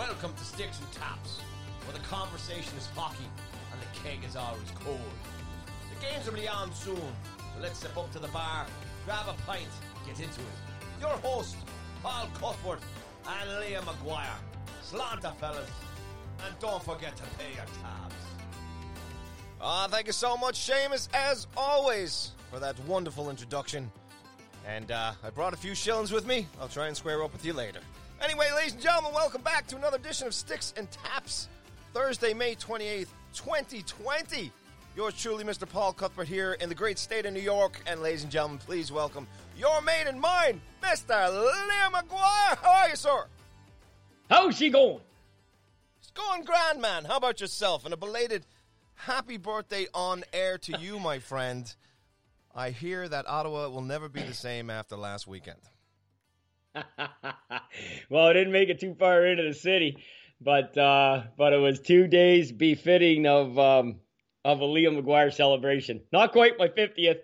Welcome to Sticks and Taps, where the conversation is hockey and the keg is always cold. The games will be on soon, so let's step up to the bar, grab a pint, get into it. Your host, Paul Cuthbert and Liam McGuire. Slanta, fellas. And don't forget to pay your tabs. Ah, thank you so much, Seamus, as always, for that wonderful introduction. And uh, I brought a few shillings with me. I'll try and square up with you later. Ladies and gentlemen, welcome back to another edition of Sticks and Taps. Thursday, May 28th, 2020. Yours truly, Mr. Paul Cuthbert, here in the great state of New York. And ladies and gentlemen, please welcome your mate and mine, Mr. Liam McGuire. How are you, sir? How's she going? It's going grand, man. How about yourself? And a belated happy birthday on air to you, my friend. I hear that Ottawa will never be the same after last weekend. well, I didn't make it too far into the city, but uh, but it was two days befitting of um, of a Liam McGuire celebration. Not quite my fiftieth,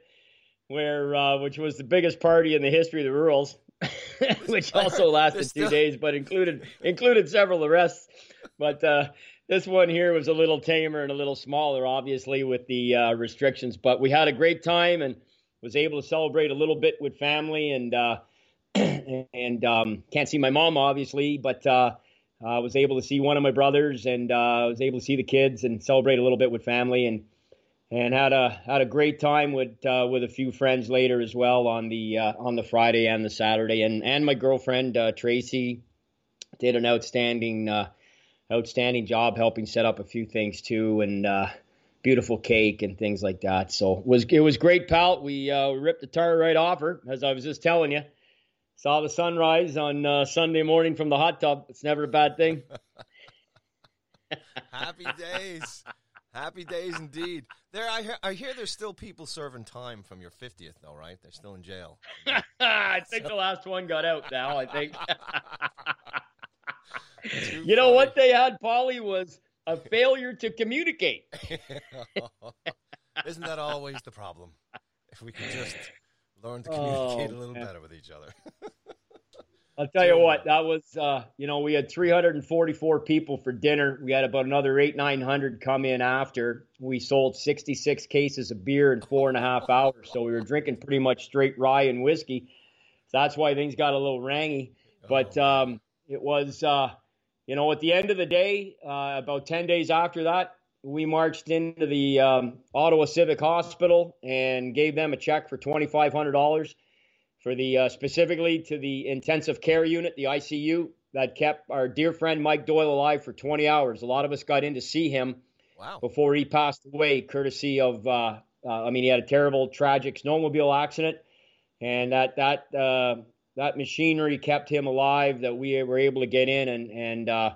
where uh, which was the biggest party in the history of the rurals, which also lasted two days, but included included several arrests. But uh, this one here was a little tamer and a little smaller, obviously, with the uh, restrictions. But we had a great time and was able to celebrate a little bit with family and uh, and um, can't see my mom obviously, but uh, I was able to see one of my brothers and uh, was able to see the kids and celebrate a little bit with family and and had a had a great time with uh, with a few friends later as well on the uh, on the Friday and the Saturday. And and my girlfriend Tracy did an outstanding outstanding job helping set up a few things too and uh, beautiful cake and things like that. So it was it was great pal. We uh, ripped the tar right off her as I was just telling you saw the sunrise on uh, Sunday morning from the hot tub it's never a bad thing Happy days. Happy days indeed. There, I hear, I hear there's still people serving time from your 50th, though, right? They're still in jail. I think the last one got out now. I think. you know what they had, Polly, was a failure to communicate. Isn't that always the problem? If we could just learn to communicate Oh, a little man. better with each other. I'll tell you what, that was, uh, you know, we had 344 people for dinner. We had about another eight, 900 come in after. We sold 66 cases of beer in four and a half hours. So we were drinking pretty much straight rye and whiskey. So that's why things got a little rangy. But um, it was, uh, you know, at the end of the day, uh, about 10 days after that, we marched into the um, Ottawa Civic Hospital and gave them a check for $2,500 for the uh, specifically to the intensive care unit, the ICU, that kept our dear friend Mike Doyle alive for 20 hours. A lot of us got in to see him Wow. before he passed away, courtesy of, uh, uh, I mean, he had a terrible, tragic snowmobile accident, and that that uh, that machinery kept him alive. That we were able to get in and and uh,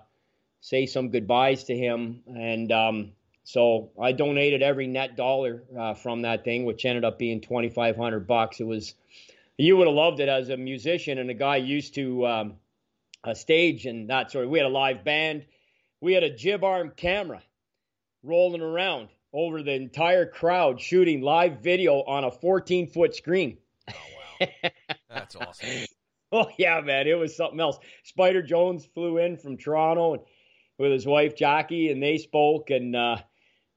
say some goodbyes to him, and um, so I donated every net dollar uh, from that thing, which ended up being 2,500 bucks. It was you would have loved it as a musician and a guy used to um, a stage and that sort of. We had a live band. We had a jib arm camera rolling around over the entire crowd, shooting live video on a 14 foot screen. Oh, wow. That's awesome. Oh yeah, man, it was something else. Spider Jones flew in from Toronto and with his wife Jackie, and they spoke, and uh,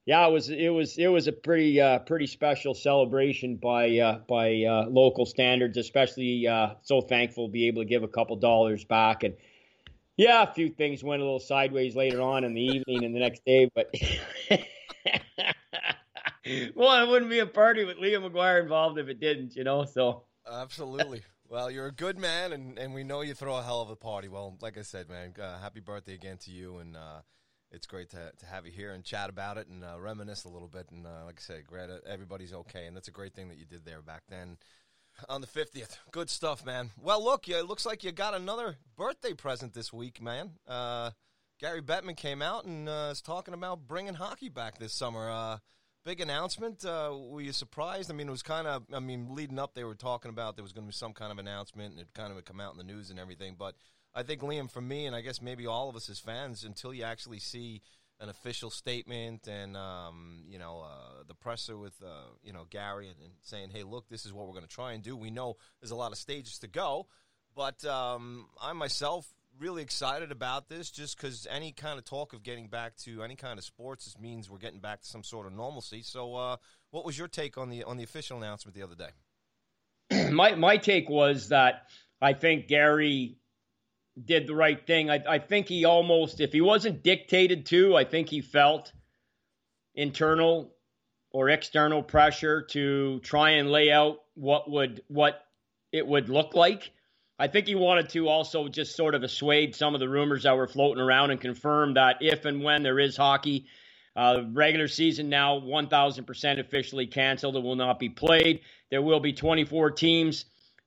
yeah, it was it was it was a pretty uh, pretty special celebration by uh, by uh, local standards. Especially uh, so thankful to be able to give a couple dollars back, and yeah, a few things went a little sideways later on in the evening and the next day, but. well, it wouldn't be a party with Liam McGuire involved if it didn't, you know. So Absolutely. Well, you're a good man, and, and we know you throw a hell of a party. Well, like I said, man, uh, happy birthday again to you, and uh, it's great to, to have you here and chat about it and uh, reminisce a little bit. And uh, like I said, glad everybody's okay, and that's a great thing that you did there back then on the 50th. Good stuff, man. Well, look, it looks like you got another birthday present this week, man. Uh, Gary Bettman came out and uh, is talking about bringing hockey back this summer. Uh, big announcement. Uh, were you surprised? I mean, it was kind of. I mean, leading up, they were talking about there was going to be some kind of announcement, and it kind of would come out in the news and everything. But I think Liam, for me, and I guess maybe all of us as fans, until you actually see an official statement and um, you know uh, the presser with uh, you know Gary and, and saying, "Hey, look, this is what we're going to try and do." We know there's a lot of stages to go, but um, I myself really excited about this just because any kind of talk of getting back to any kind of sports means we're getting back to some sort of normalcy. So, uh, what was your take on the on the official announcement the other day? my my take was that I think Gary did the right thing. I, I think he almost, if he wasn't dictated to, I think he felt internal or external pressure to try and lay out what would what it would look like. I think he wanted to also just sort of assuage some of the rumors that were floating around and confirm that if and when there is hockey, uh, regular season now 1,000% officially canceled. It will not be played. There will be 24 teams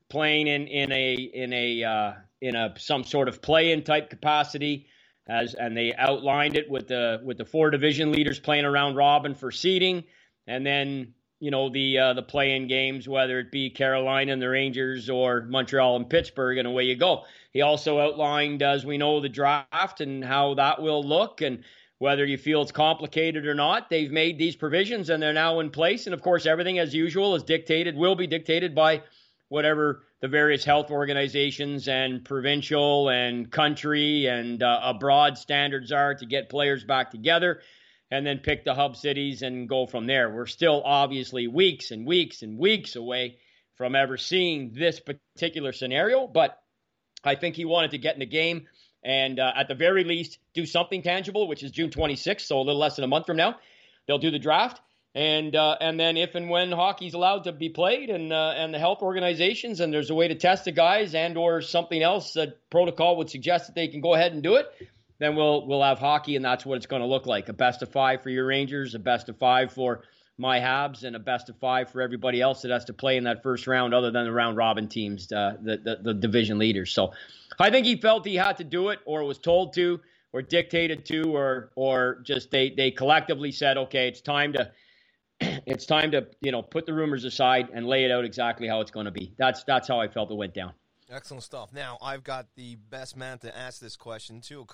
playing in in a in a uh, in a some sort of play-in type capacity. As and they outlined it with the with the four division leaders playing around robin for seeding, and then you know the uh, the play-in games, whether it be Carolina and the Rangers or Montreal and Pittsburgh, and away you go. He also outlined, as we know, the draft and how that will look, and whether you feel it's complicated or not. They've made these provisions and they're now in place, and of course, everything as usual is dictated, will be dictated by whatever the various health organizations and provincial and country and uh, abroad standards are to get players back together and then pick the hub cities and go from there. We're still obviously weeks and weeks and weeks away from ever seeing this particular scenario, but I think he wanted to get in the game and uh, at the very least do something tangible, which is June 26th, so a little less than a month from now. They'll do the draft. And uh, and then if and when hockey's allowed to be played and uh, and the health organizations and there's a way to test the guys and or something else that protocol would suggest that they can go ahead and do it, then we'll we'll have hockey, and that's what it's going to look like: a best of five for your Rangers, a best of five for my Habs, and a best of five for everybody else that has to play in that first round, other than the round robin teams, uh, the, the the division leaders. So, I think he felt he had to do it, or was told to, or dictated to, or or just they they collectively said, okay, it's time to. It's time to you know put the rumors aside and lay it out exactly how it's going to be. That's that's how I felt it went down. Excellent stuff. Now I've got the best man to ask this question too. A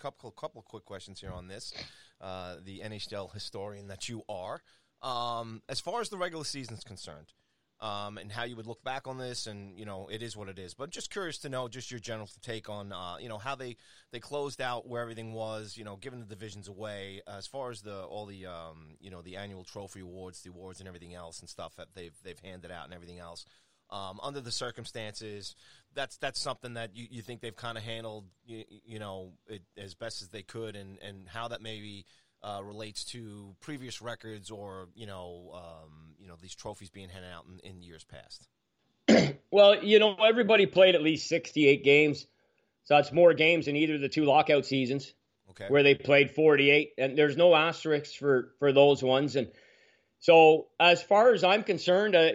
couple, couple quick questions here on this. Uh, the NHL historian that you are. Um, as far as the regular season is concerned, um, and how you would look back on this, and you know, it is what it is. But just curious to know, just your general take on, uh, you know, how they they closed out where everything was, you know, given the divisions away, as far as the all the um, you know the annual trophy awards, the awards, and everything else and stuff that they've they've handed out and everything else um, under the circumstances. That's that's something that you, you think they've kind of handled, you, you know, it, as best as they could, and, and how that maybe uh, relates to previous records or you know um, you know these trophies being handed out in, in years past. well, you know, everybody played at least sixty-eight games, so that's more games than either of the two lockout seasons. Okay. Where they played 48, and there's no asterisks for for those ones, and so, as far as I'm concerned, uh,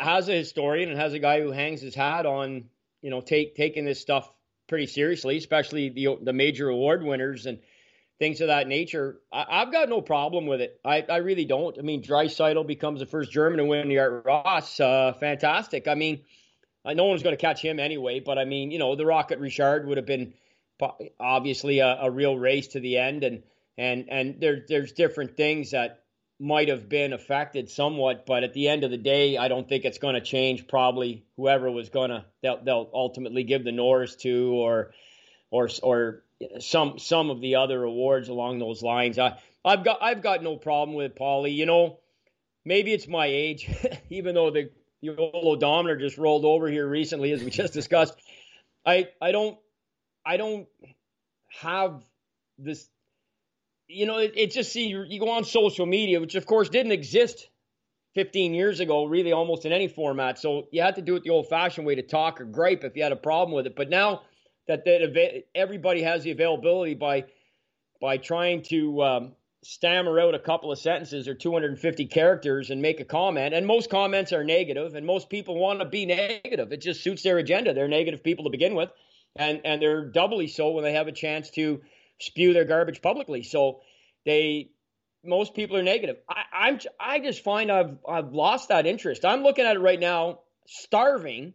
as a historian and as a guy who hangs his hat on, you know, take taking this stuff pretty seriously, especially the the major award winners and things of that nature, I, have got no problem with it. I, I really don't. I mean, Draisaitl becomes the first German to win the Art Ross. Uh, fantastic. I mean, no one's going to catch him anyway. But I mean, you know, the Rocket Richard would have been obviously a, a real race to the end, and and and there there's different things that might have been affected somewhat, but at the end of the day, I don't think it's going to change. Probably whoever was going to they'll, they'll ultimately give the Norris to, or or or some some of the other awards along those lines. I I've got I've got no problem with Paulie. You know, maybe it's my age, even though the the old odometer just rolled over here recently, as we just discussed. I I don't I don't have this you know, it, it just see you, you go on social media, which of course didn't exist 15 years ago, really almost in any format. So you had to do it the old fashioned way to talk or gripe if you had a problem with it. But now that, that everybody has the availability by by trying to um, stammer out a couple of sentences or 250 characters and make a comment, and most comments are negative, and most people want to be negative. It just suits their agenda. They're negative people to begin with, and and they're doubly so when they have a chance to spew their garbage publicly. So they most people are negative. I, I'm I just find I've I've lost that interest. I'm looking at it right now, starving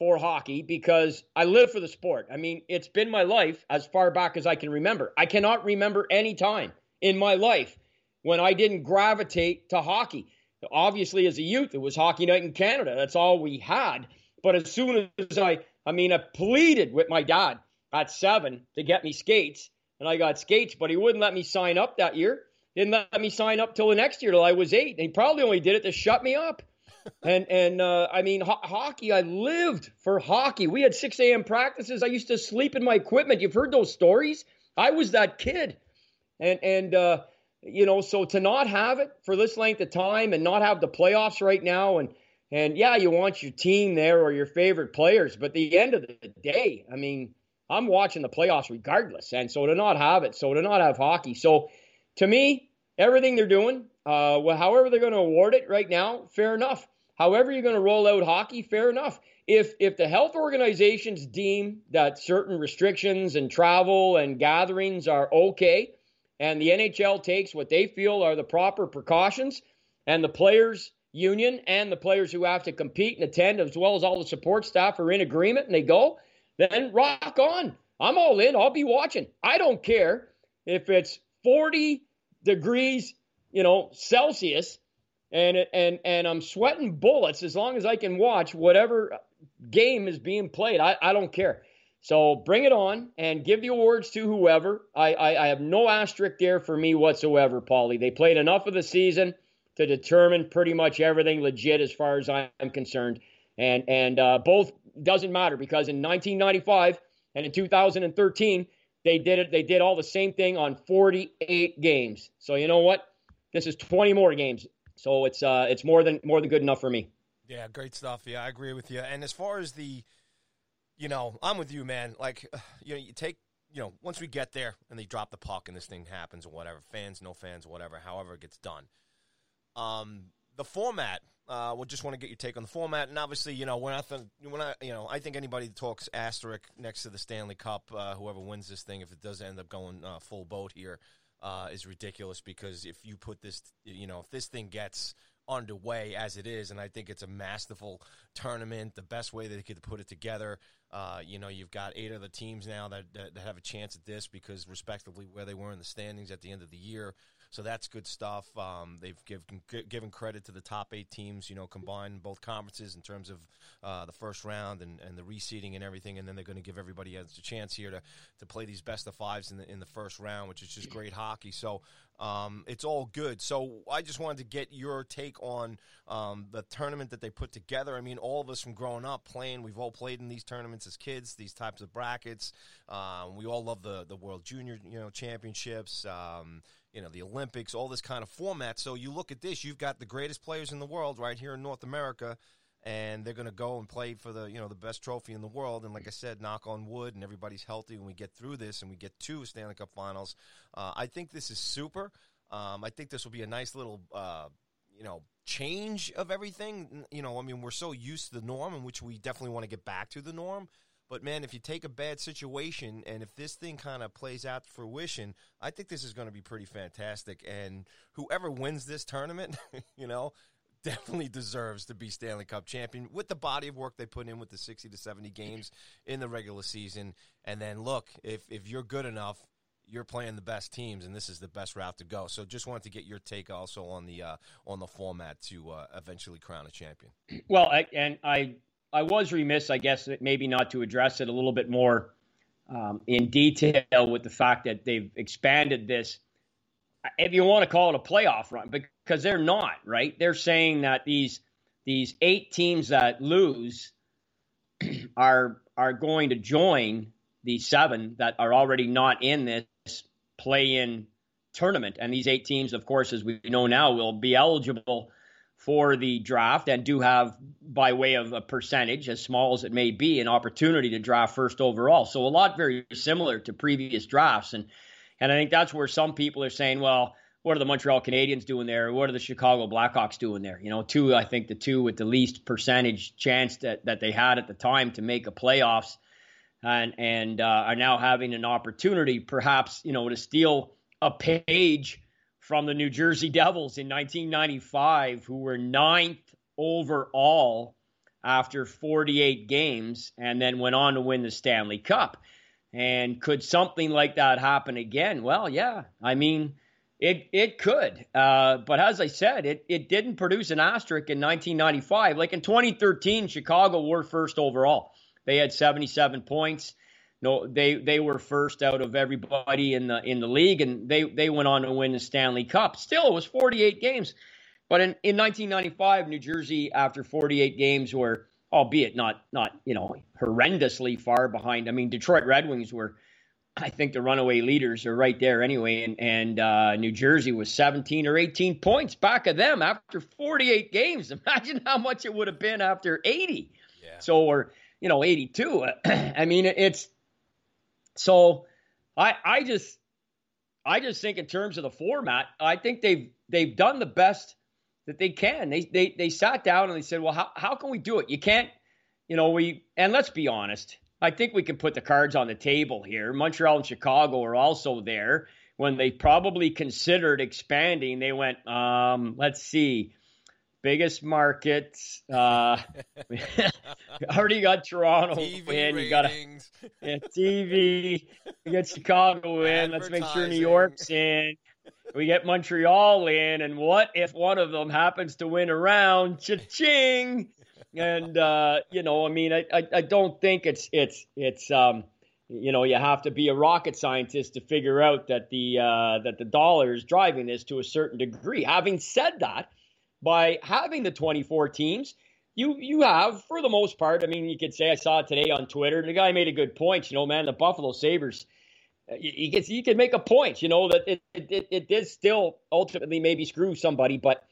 for hockey because I live for the sport. I mean, it's been my life as far back as I can remember. I cannot remember any time in my life when I didn't gravitate to hockey. Obviously, as a youth, it was hockey night in Canada. That's all we had. But as soon as I, I mean, I pleaded with my dad at seven to get me skates, and I got skates, but he wouldn't let me sign up that year. Didn't let me sign up till the next year till I was eight. And he probably only did it to shut me up. And and uh, I mean ho- hockey. I lived for hockey. We had six a.m. practices. I used to sleep in my equipment. You've heard those stories. I was that kid, and and uh, you know so to not have it for this length of time and not have the playoffs right now and and yeah, you want your team there or your favorite players, but the end of the day, I mean, I'm watching the playoffs regardless. And so to not have it, so to not have hockey. So to me, everything they're doing, uh, well, however they're going to award it right now, fair enough. However you're going to roll out hockey, fair enough. If if the health organizations deem that certain restrictions and travel and gatherings are okay, and the NHL takes what they feel are the proper precautions, and the players union and the players who have to compete and attend, as well as all the support staff, are in agreement and they go, then rock on. I'm all in. I'll be watching. I don't care if it's 40 degrees, you know, Celsius, and and and I'm sweating bullets as long as I can watch whatever game is being played. I, I don't care. So bring it on and give the awards to whoever. I, I, I have no asterisk there for me whatsoever, Paulie. They played enough of the season to determine pretty much everything legit as far as I'm concerned. And and uh, both doesn't matter because in 1995 and in 2013 they did it. They did all the same thing on 48 games. So you know what? This is 20 more games. So it's uh it's more than more than good enough for me. Yeah, great stuff. Yeah, I agree with you. And as far as the, you know, I'm with you, man. Like, you know, you take you know, once we get there and they drop the puck and this thing happens or whatever, fans, no fans, whatever, however it gets done. Um, the format, uh, we just want to get your take on the format, and obviously, you know, when I th- when I, you know, I think anybody that talks asterisk next to the Stanley Cup, uh, whoever wins this thing, if it does end up going uh, full boat here, uh, is ridiculous because if you put this, you know, if this thing gets underway as it is, and I think it's a masterful tournament, the best way they could put it together. Uh, you know, you've got eight other teams now that, that, that have a chance at this because, respectively, where they were in the standings at the end of the year. So that's good stuff. Um, they've given given credit to the top eight teams, you know, combined both conferences in terms of uh, the first round and, and the reseeding and everything, and then they're going to give everybody a chance here to, to play these best of fives in the in the first round, which is just great hockey. So um, it's all good. So I just wanted to get your take on um, the tournament that they put together. I mean, all of us from growing up playing, we've all played in these tournaments as kids, these types of brackets. Um, we all love the the World Junior you know championships. Um, you know, the Olympics, all this kind of format. So you look at this, you've got the greatest players in the world right here in North America, and they're going to go and play for the, you know, the best trophy in the world. And like I said, knock on wood, and everybody's healthy when we get through this and we get two Stanley Cup finals. Uh, I think this is super. Um, I think this will be a nice little, uh, you know, change of everything. You know, I mean, we're so used to the norm, in which we definitely want to get back to the norm. But man, if you take a bad situation and if this thing kind of plays out to fruition, I think this is going to be pretty fantastic. And whoever wins this tournament, you know, definitely deserves to be Stanley Cup champion with the body of work they put in with the 60 to 70 games in the regular season. And then look, if if you're good enough, you're playing the best teams, and this is the best route to go. So, just wanted to get your take also on the uh, on the format to uh, eventually crown a champion. Well, I, and I I was remiss, I guess, maybe not to address it a little bit more um, in detail with the fact that they've expanded this. If you want to call it a playoff run, because they're not right. They're saying that these these eight teams that lose are are going to join the seven that are already not in this play-in tournament, and these eight teams, of course, as we know now, will be eligible for the draft and do have, by way of a percentage, as small as it may be, an opportunity to draft first overall. So a lot very similar to previous drafts. And and I think that's where some people are saying, well, what are the Montreal Canadiens doing there? What are the Chicago Blackhawks doing there? You know, two, I think the two with the least percentage chance that, that they had at the time to make a playoffs and and uh, are now having an opportunity, perhaps, you know, to steal a page from the New Jersey Devils in 1995, who were ninth overall after 48 games and then went on to win the Stanley Cup. And could something like that happen again? Well, yeah. I mean, it it could. Uh, but as I said, it, it didn't produce an asterisk in 1995. Like in 2013, Chicago were first overall. They had 77 points. No, they they were first out of everybody in the in the league, and they they went on to win the Stanley Cup. Still, it was 48 games, but in, in 1995, New Jersey, after 48 games, were albeit not not you know horrendously far behind. I mean, Detroit Red Wings were, I think, the runaway leaders are right there anyway, and and uh, New Jersey was 17 or 18 points back of them after 48 games. Imagine how much it would have been after 80. Yeah. So or you know 82. I mean, it's so I I just I just think in terms of the format, I think they've they've done the best that they can. They they they sat down and they said, well, how how can we do it? You can't, you know, we and let's be honest. I think we can put the cards on the table here. Montreal and Chicago are also there when they probably considered expanding. They went, um, let's see, biggest markets. Uh, already got Toronto TV in. Ratings. You got yeah, TV. You get Chicago in. Let's make sure New York's in. We get Montreal in, and what if one of them happens to win a round? Cha-ching! And uh, you know, I mean, I, I, I don't think it's it's it's um, you know, you have to be a rocket scientist to figure out that the uh, that the dollar is driving this to a certain degree. Having said that, by having the 24 teams, you you have for the most part. I mean, you could say I saw it today on Twitter. The guy made a good point. You know, man, the Buffalo Sabres. Uh, you can you can make a point. You know that it it, it did still ultimately maybe screw somebody, but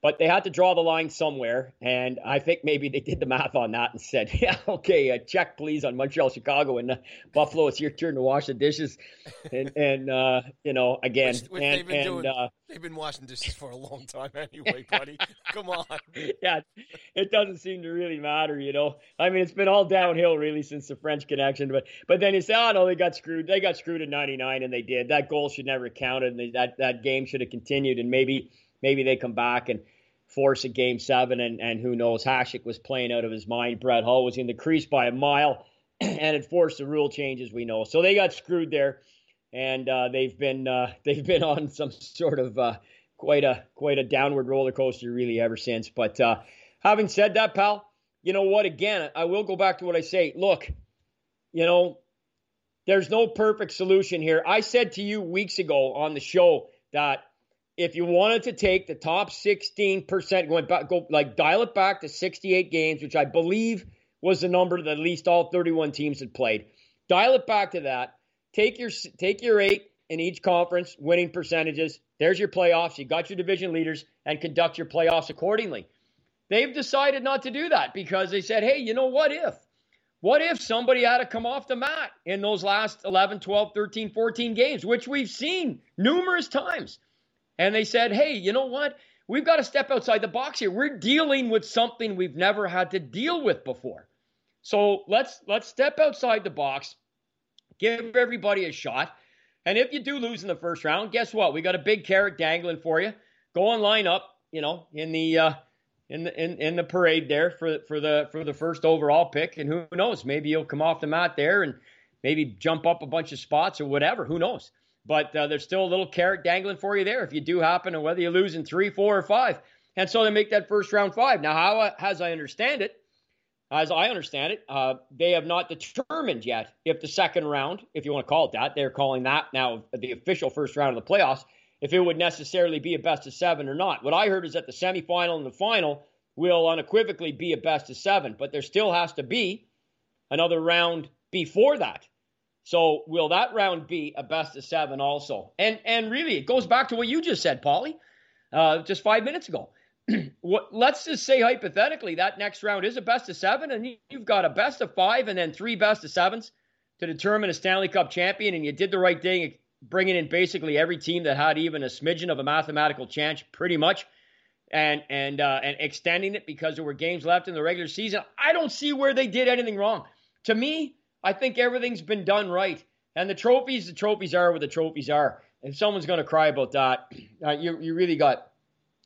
but they had to draw the line somewhere, and I think maybe they did the math on that and said, "Yeah, okay, uh, check please on Montreal, Chicago, and uh, Buffalo. It's your turn to wash the dishes." And and uh, you know again, which, which and, they've been and, doing. uh, they've been washing dishes for a long time anyway, buddy. Come on. yeah, it doesn't seem to really matter, you know. I mean, it's been all downhill really since the French connection, but but then you say, oh no, they got screwed. They got screwed in '99, and they did. That goal should never counted, and they, that that game should have continued, and maybe maybe they come back and force a game seven, and, and who knows? Hasek was playing out of his mind. Brett Hull was in the crease by a mile, and it forced the rule changes we know. So they got screwed there, and uh, they've been uh, they've been on some sort of uh, quite a quite a downward roller coaster really ever since. But uh, having said that, pal, you know what? Again, I will go back to what I say. Look, you know, there's no perfect solution here. I said to you weeks ago on the show that if you wanted to take the top 16%, going back, go like dial it back to 68 games, which I believe was the number that at least all 31 teams had played. Dial it back to that. Take your take your eight in each conference, winning percentages. There's your playoffs. You got your division leaders, and conduct your playoffs accordingly. They've decided not to do that because they said, hey, you know what if? What if somebody had to come off the mat in those last 11, 12, 13, 14 games, which we've seen numerous times? And they said, hey, you know what? We've got to step outside the box here. We're dealing with something we've never had to deal with before. So let's let's step outside the box, give everybody a shot. And if you do lose in the first round, guess what? We got a big carrot dangling for you. Go and line up, you know, in the uh, in the in, in the parade there for for the for the first overall pick. And who knows? Maybe you'll come off the mat there and maybe jump up a bunch of spots or whatever. Who knows? But uh, there's still a little carrot dangling for you there if you do happen, and whether you lose in three, four, or five. And so they make that first round five. Now, how as I understand it, as I understand it, uh, they have not determined yet if the second round, if you want to call it that, they're calling that now the official first round of the playoffs, if it would necessarily be a best of seven or not. What I heard is that the semifinal and the final will unequivocally be a best of seven, but there still has to be another round before that. So will that round be a best of seven also? And and really, it goes back to what you just said, Paulie, uh, just five minutes ago. what, let's just say hypothetically that next round is a best of seven, and you've got a best of five and then three best of sevens to determine a Stanley Cup champion, and you did the right thing, bringing in basically every team that had even a smidgen of a mathematical chance, pretty much, and and uh, and extending it because there were games left in the regular season. I don't see where they did anything wrong. To me, I think everything's been done right. And the trophies, the trophies are what the trophies are. If someone's going to cry about that, uh, you, you really got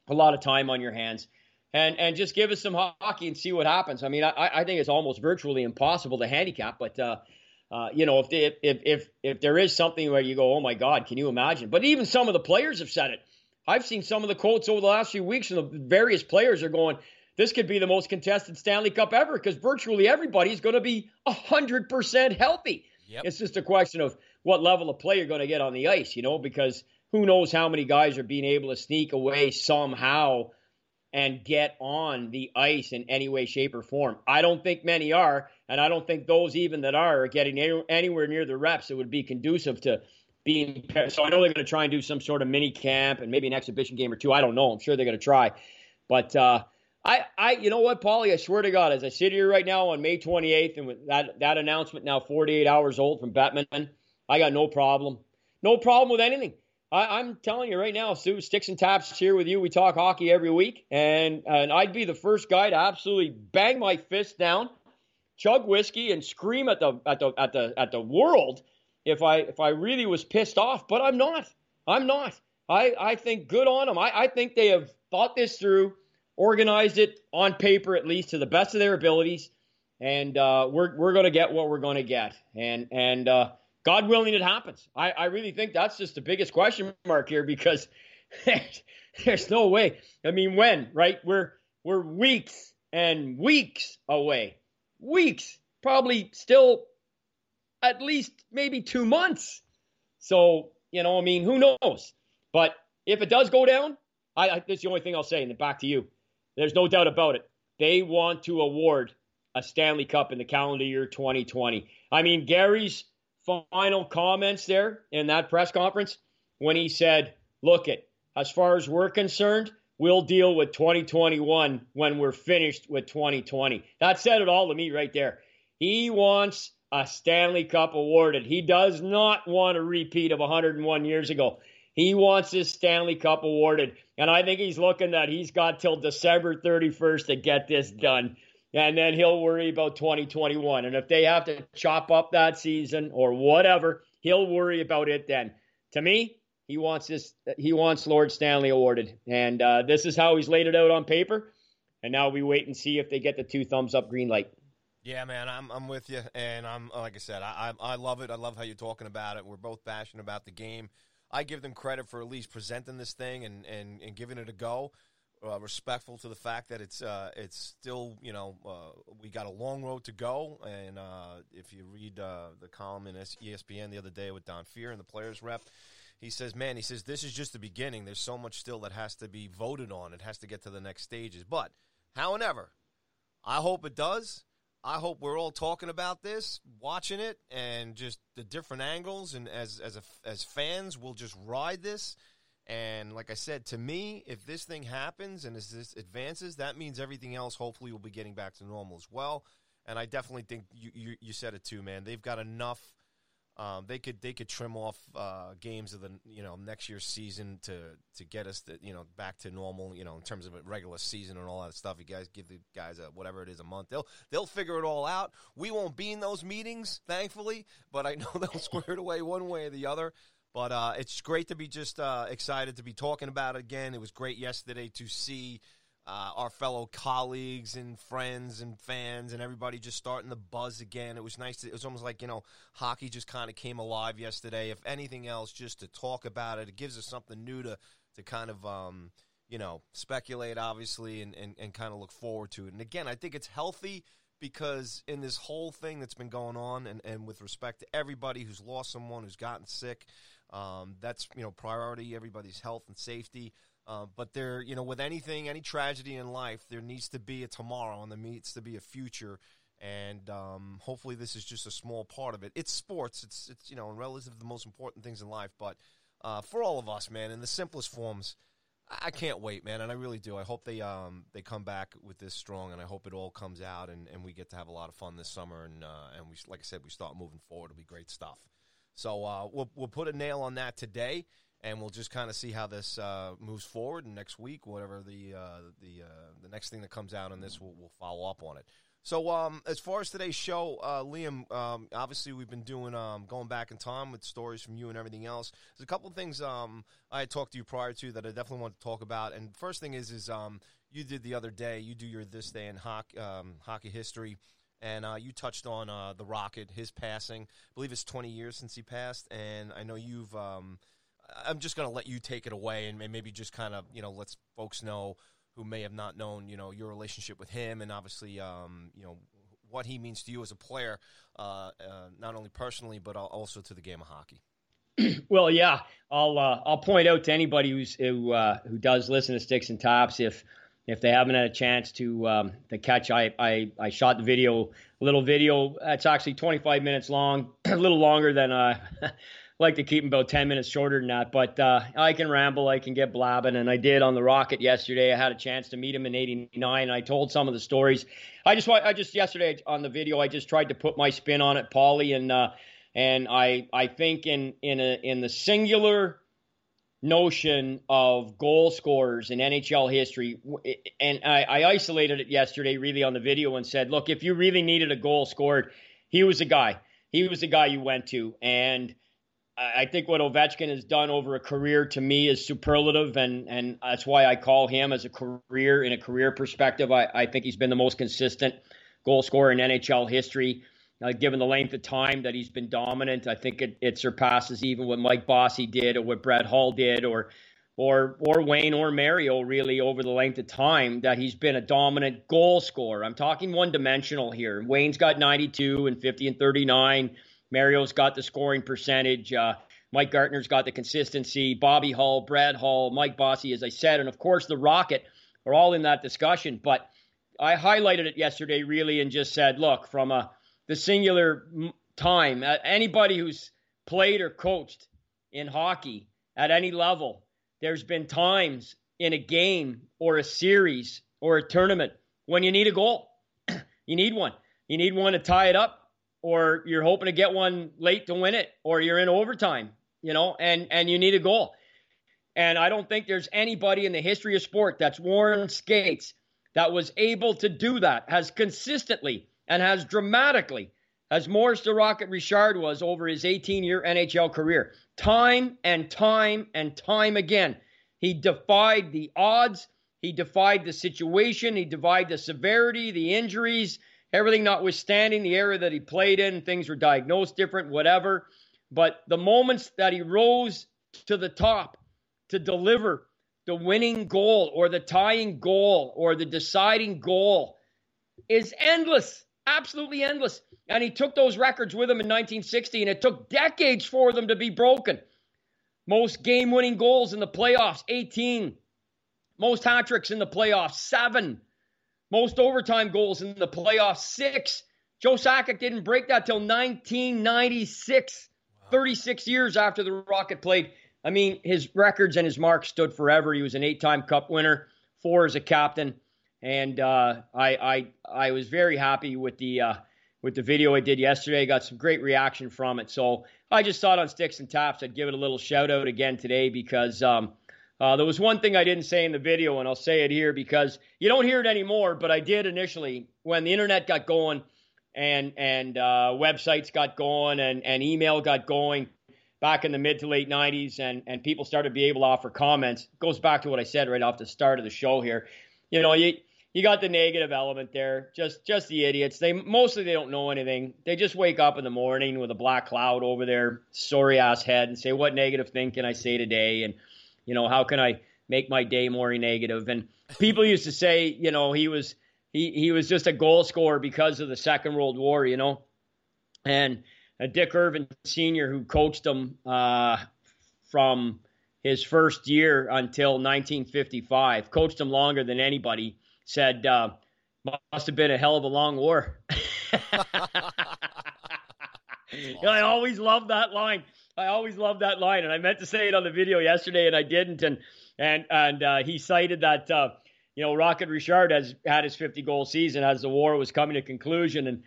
a lot of time on your hands. And, and just give us some hockey and see what happens. I mean, I, I think it's almost virtually impossible to handicap, but uh, uh, you know, if, they, if if if there is something where you go, oh my God, can you imagine? But even some of the players have said it. I've seen some of the quotes over the last few weeks, and the various players are going, this could be the most contested Stanley Cup ever because virtually everybody is going to be 100% healthy. Yep. It's just a question of what level of play you're going to get on the ice, you know, because who knows how many guys are being able to sneak away somehow and get on the ice in any way, shape, or form. I don't think many are, and I don't think those even that are are getting anywhere near the reps that would be conducive to being. So I know they're going to try and do some sort of mini camp and maybe an exhibition game or two. I don't know. I'm sure they're going to try, but uh, I, I, you know what, Paulie? I swear to God, as I sit here right now on May 28th, and with that that announcement now 48 hours old from Bettman, I got no problem, no problem with anything. I, am telling you right now, Sue, Sticks and Taps here with you. We talk hockey every week, and and I'd be the first guy to absolutely bang my fist down, chug whiskey, and scream at the at the at the at the world if I if I really was pissed off. But I'm not. I'm not. I I think good on them. I I think they have thought this through, organized it on paper at least to the best of their abilities, and uh, we're we're going to get what we're going to get. And and uh, God willing, it happens. I, I really think that's just the biggest question mark here because there's no way. I mean, when right? We're we're weeks and weeks away, weeks, probably still at least maybe two months. So you know, I mean, who knows? But if it does go down, I, I that's the only thing I'll say. And then back to you. There's no doubt about it. They want to award a Stanley Cup in the calendar year 2020. I mean, Gary's final comments there in that press conference when he said, Look, it, as far as we're concerned, we'll deal with 2021 when we're finished with 2020. That said it all to me right there. He wants a Stanley Cup awarded. He does not want a repeat of 101 years ago. He wants his Stanley Cup awarded. And I think he's looking that he's got till December 31st to get this done and then he'll worry about 2021. And if they have to chop up that season or whatever, he'll worry about it then. To me, he wants this. He wants Lord Stanley awarded, and uh, this is how he's laid it out on paper. And now we wait and see if they get the two thumbs up green light. Yeah, man, I'm I'm with you, and I'm like I said, I, I I love it. I love how you're talking about it. We're both passionate about the game. I give them credit for at least presenting this thing and and, and giving it a go uh, respectful to the fact that it's uh, it's still you know uh, we got a long road to go. And uh, if you read uh, the column in ESPN the other day with Don Fehr and the players rep, he says, "Man, he says this is just the beginning. There's so much still that has to be voted on. It has to get to the next stages. But, however, I hope it does." I hope we're all talking about this, watching it, and just the different angles. And as as a, as fans, we'll just ride this and like I said, to me, if this thing happens and as this advances, that means everything else hopefully will be getting back to normal as well. And I definitely think you you, you said it too, man. They've got enough. Um, they could they could trim off uh, games of the you know next year's season to to get us to, you know back to normal you know in terms of a regular season and all that stuff. You guys give the guys a whatever it is a month. They'll they'll figure it all out. We won't be in those meetings, thankfully, but I know they'll square it away one way or the other. But uh, it's great to be just uh, excited to be talking about it again. It was great yesterday to see uh, our fellow colleagues and friends and fans and everybody just starting the buzz again. It was nice. To, it was almost like you know hockey just kind of came alive yesterday. If anything else, just to talk about it, it gives us something new to to kind of um, you know speculate, obviously, and, and, and kind of look forward to it. And again, I think it's healthy because in this whole thing that's been going on, and, and with respect to everybody who's lost someone, who's gotten sick, um, that's you know priority, everybody's health and safety. Uh, but there, you know, with anything, any tragedy in life, there needs to be a tomorrow, and there needs to be a future. And um, hopefully, this is just a small part of it. It's sports. It's it's you know, in relative to the most important things in life. But uh, for all of us, man, in the simplest forms, I can't wait, man, and I really do. I hope they um they come back with this strong, and I hope it all comes out, and, and we get to have a lot of fun this summer, and uh, and we like I said, we start moving forward. It'll be great stuff. So uh, we'll we'll put a nail on that today, and we'll just kind of see how this uh, moves forward. And next week, whatever the uh, the uh, the next thing that comes out on this, we'll, we'll follow up on it. So um, as far as today's show, uh, Liam, um, obviously we've been doing um, going back in time with stories from you and everything else. There's a couple of things um, I had talked to you prior to that I definitely want to talk about. And first thing is is um, you did the other day. You do your this day in hockey, um, hockey history and uh, you touched on uh, the Rocket, his passing. I believe it's 20 years since he passed, and I know you've. Um, I'm just going to let you take it away, and maybe just kind of you know let's folks know who may have not known you know your relationship with him, and obviously um, you know what he means to you as a player, uh, uh, not only personally but also to the game of hockey. well, yeah, I'll uh, I'll point out to anybody who's who uh, who does listen to Sticks and Taps if if they haven't had a chance to um, to catch. I, I I shot the video, little video. It's actually 25 minutes long, a little longer than uh, like to keep them about 10 minutes shorter than that. But uh, I can ramble, I can get blabbing, and I did on the Rocket yesterday. I had a chance to meet him in '89. I told some of the stories. I just I just yesterday on the video, I just tried to put my spin on it, Paulie, and uh, and I I think in in a in the singular notion of goal scorers in NHL history, and I, I isolated it yesterday really on the video and said, look, if you really needed a goal scored, he was a guy. He was the guy you went to, and I think what Ovechkin has done over a career to me is superlative, and and that's why I call him as a career in a career perspective. I, I think he's been the most consistent goal scorer in NHL history. Uh, given the length of time that he's been dominant, I think it, it surpasses even what Mike Bossy did or what Brett Hull did or or or Wayne or Mario really over the length of time that he's been a dominant goal scorer. I'm talking one dimensional here. Wayne's got 92 and 50 and 39. Mario's got the scoring percentage. Uh, Mike Gartner's got the consistency. Bobby Hull, Brett Hull, Mike Bossy, as I said, and of course the Rocket are all in that discussion. But I highlighted it yesterday really and just said, look, from a the singular time. Uh, anybody who's played or coached in hockey at any level, there's been times in a game or a series or a tournament when you need a goal. you need one. You need one to tie it up, or you're hoping to get one late to win it, or you're in overtime, you know, and, and you need a goal. And I don't think there's anybody in the history of sport that's worn skates that was able to do that, has consistently and has dramatically, as Maurice the Rocket Richard was over his 18 year NHL career. Time and time and time again, he defied the odds, he defied the situation, he defied the severity, the injuries, everything notwithstanding the era that he played in. Things were diagnosed different, whatever. But the moments that he rose to the top to deliver the winning goal or the tying goal or the deciding goal is endless absolutely endless. And he took those records with him in 1960, and it took decades for them to be broken. Most game winning goals in the playoffs, 18. Most hat tricks in the playoffs, seven. Most overtime goals in the playoffs, six. Joe Sakic didn't break that till 1996, wow. 36 years after the Rocket played. I mean, his records and his marks stood forever. He was an eight time cup winner, four as a captain and uh, I, I I was very happy with the uh, with the video I did yesterday. Got some great reaction from it, so I just thought on sticks and taps I'd give it a little shout out again today because um, uh, there was one thing I didn't say in the video, and I'll say it here because you don't hear it anymore, but I did initially when the internet got going and and uh, websites got going and and email got going back in the mid to late 90s and and people started to be able to offer comments it goes back to what i said right off the start of the show here you know you you got the negative element there. Just just the idiots. They mostly they don't know anything. They just wake up in the morning with a black cloud over their sorry ass head and say, "What negative thing can I say today?" And you know, how can I make my day more negative? And people used to say, you know, he was he he was just a goal scorer because of the Second World War, you know. And uh, Dick Irvin Sr., who coached him uh, from his first year until 1955, coached him longer than anybody said, uh, must have been a hell of a long war. awesome. I always love that line. I always love that line, and I meant to say it on the video yesterday, and I didn't. And and and uh, he cited that uh, you know Rocket Richard has had his 50 goal season as the war was coming to conclusion, and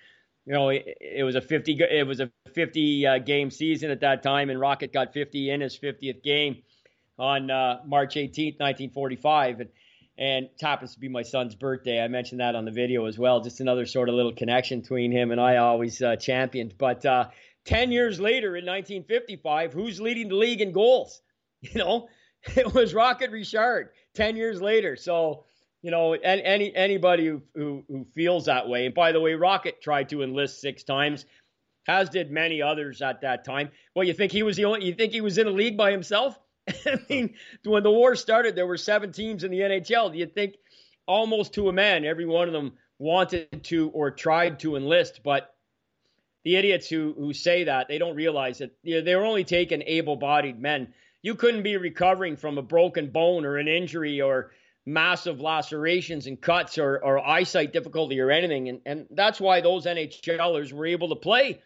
you know it, it was a 50 it was a 50 uh, game season at that time, and Rocket got 50 in his 50th game on uh, March 18th, 1945, and and it happens to be my son's birthday. I mentioned that on the video as well. Just another sort of little connection between him and I always uh, championed. But uh, 10 years later in 1955, who's leading the league in goals? You know, it was Rocket Richard 10 years later. So, you know, any anybody who, who, who feels that way. And by the way, Rocket tried to enlist six times, as did many others at that time. Well, you think he was the only, you think he was in a league by himself? I mean, when the war started, there were seven teams in the NHL. Do you think almost to a man, every one of them wanted to or tried to enlist, but the idiots who who say that they don't realize that you know, they were only taking able-bodied men. You couldn't be recovering from a broken bone or an injury or massive lacerations and cuts or, or eyesight difficulty or anything, and and that's why those NHLers were able to play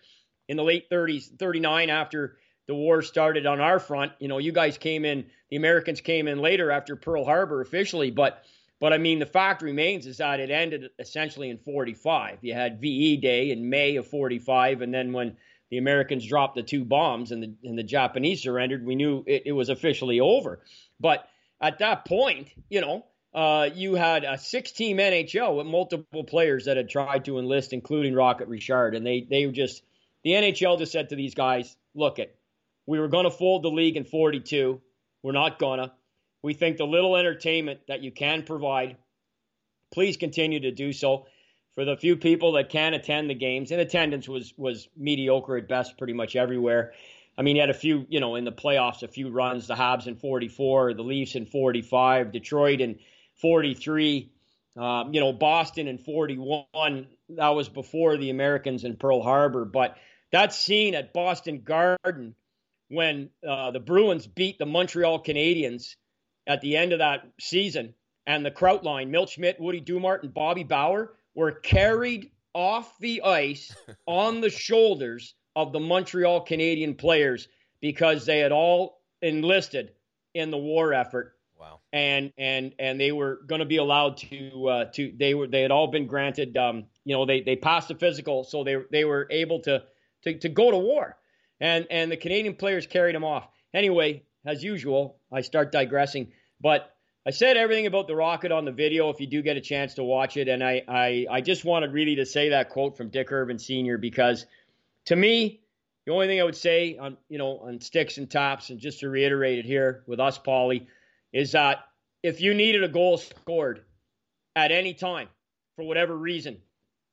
in the late 30s, 39 after the war started on our front. You know, you guys came in, the Americans came in later after Pearl Harbor officially, but but I mean, the fact remains is that it ended essentially in 45. You had VE Day in May of 45, and then when the Americans dropped the two bombs and the, and the Japanese surrendered, we knew it, it was officially over. But at that point, you know, uh, you had a six-team NHL with multiple players that had tried to enlist, including Rocket Richard, and they they just the NHL just said to these guys, "Look, it, we were going to fold the league in 42. We're not gonna. We think the little entertainment that you can provide, please continue to do so. For the few people that can attend the games, and attendance was was mediocre at best, pretty much everywhere. I mean, you had a few, you know, in the playoffs, a few runs. The Habs in 44, the Leafs in 45, Detroit in 43. Um, you know, Boston in 41. That was before the Americans in Pearl Harbor. But that scene at Boston Garden when uh, the Bruins beat the Montreal Canadiens at the end of that season, and the Kraut line, Milt Schmidt, Woody Dumart, and Bobby Bauer were carried off the ice on the shoulders of the Montreal Canadian players because they had all enlisted in the war effort. Wow. And and and they were going to be allowed to uh, to they were they had all been granted um, you know they they passed the physical so they they were able to to to go to war. And and the Canadian players carried them off. Anyway, as usual, I start digressing. But I said everything about the rocket on the video if you do get a chance to watch it. And I, I, I just wanted really to say that quote from Dick Irvin Sr. because to me, the only thing I would say on you know on sticks and taps, and just to reiterate it here with us, Paulie, is that if you needed a goal scored at any time for whatever reason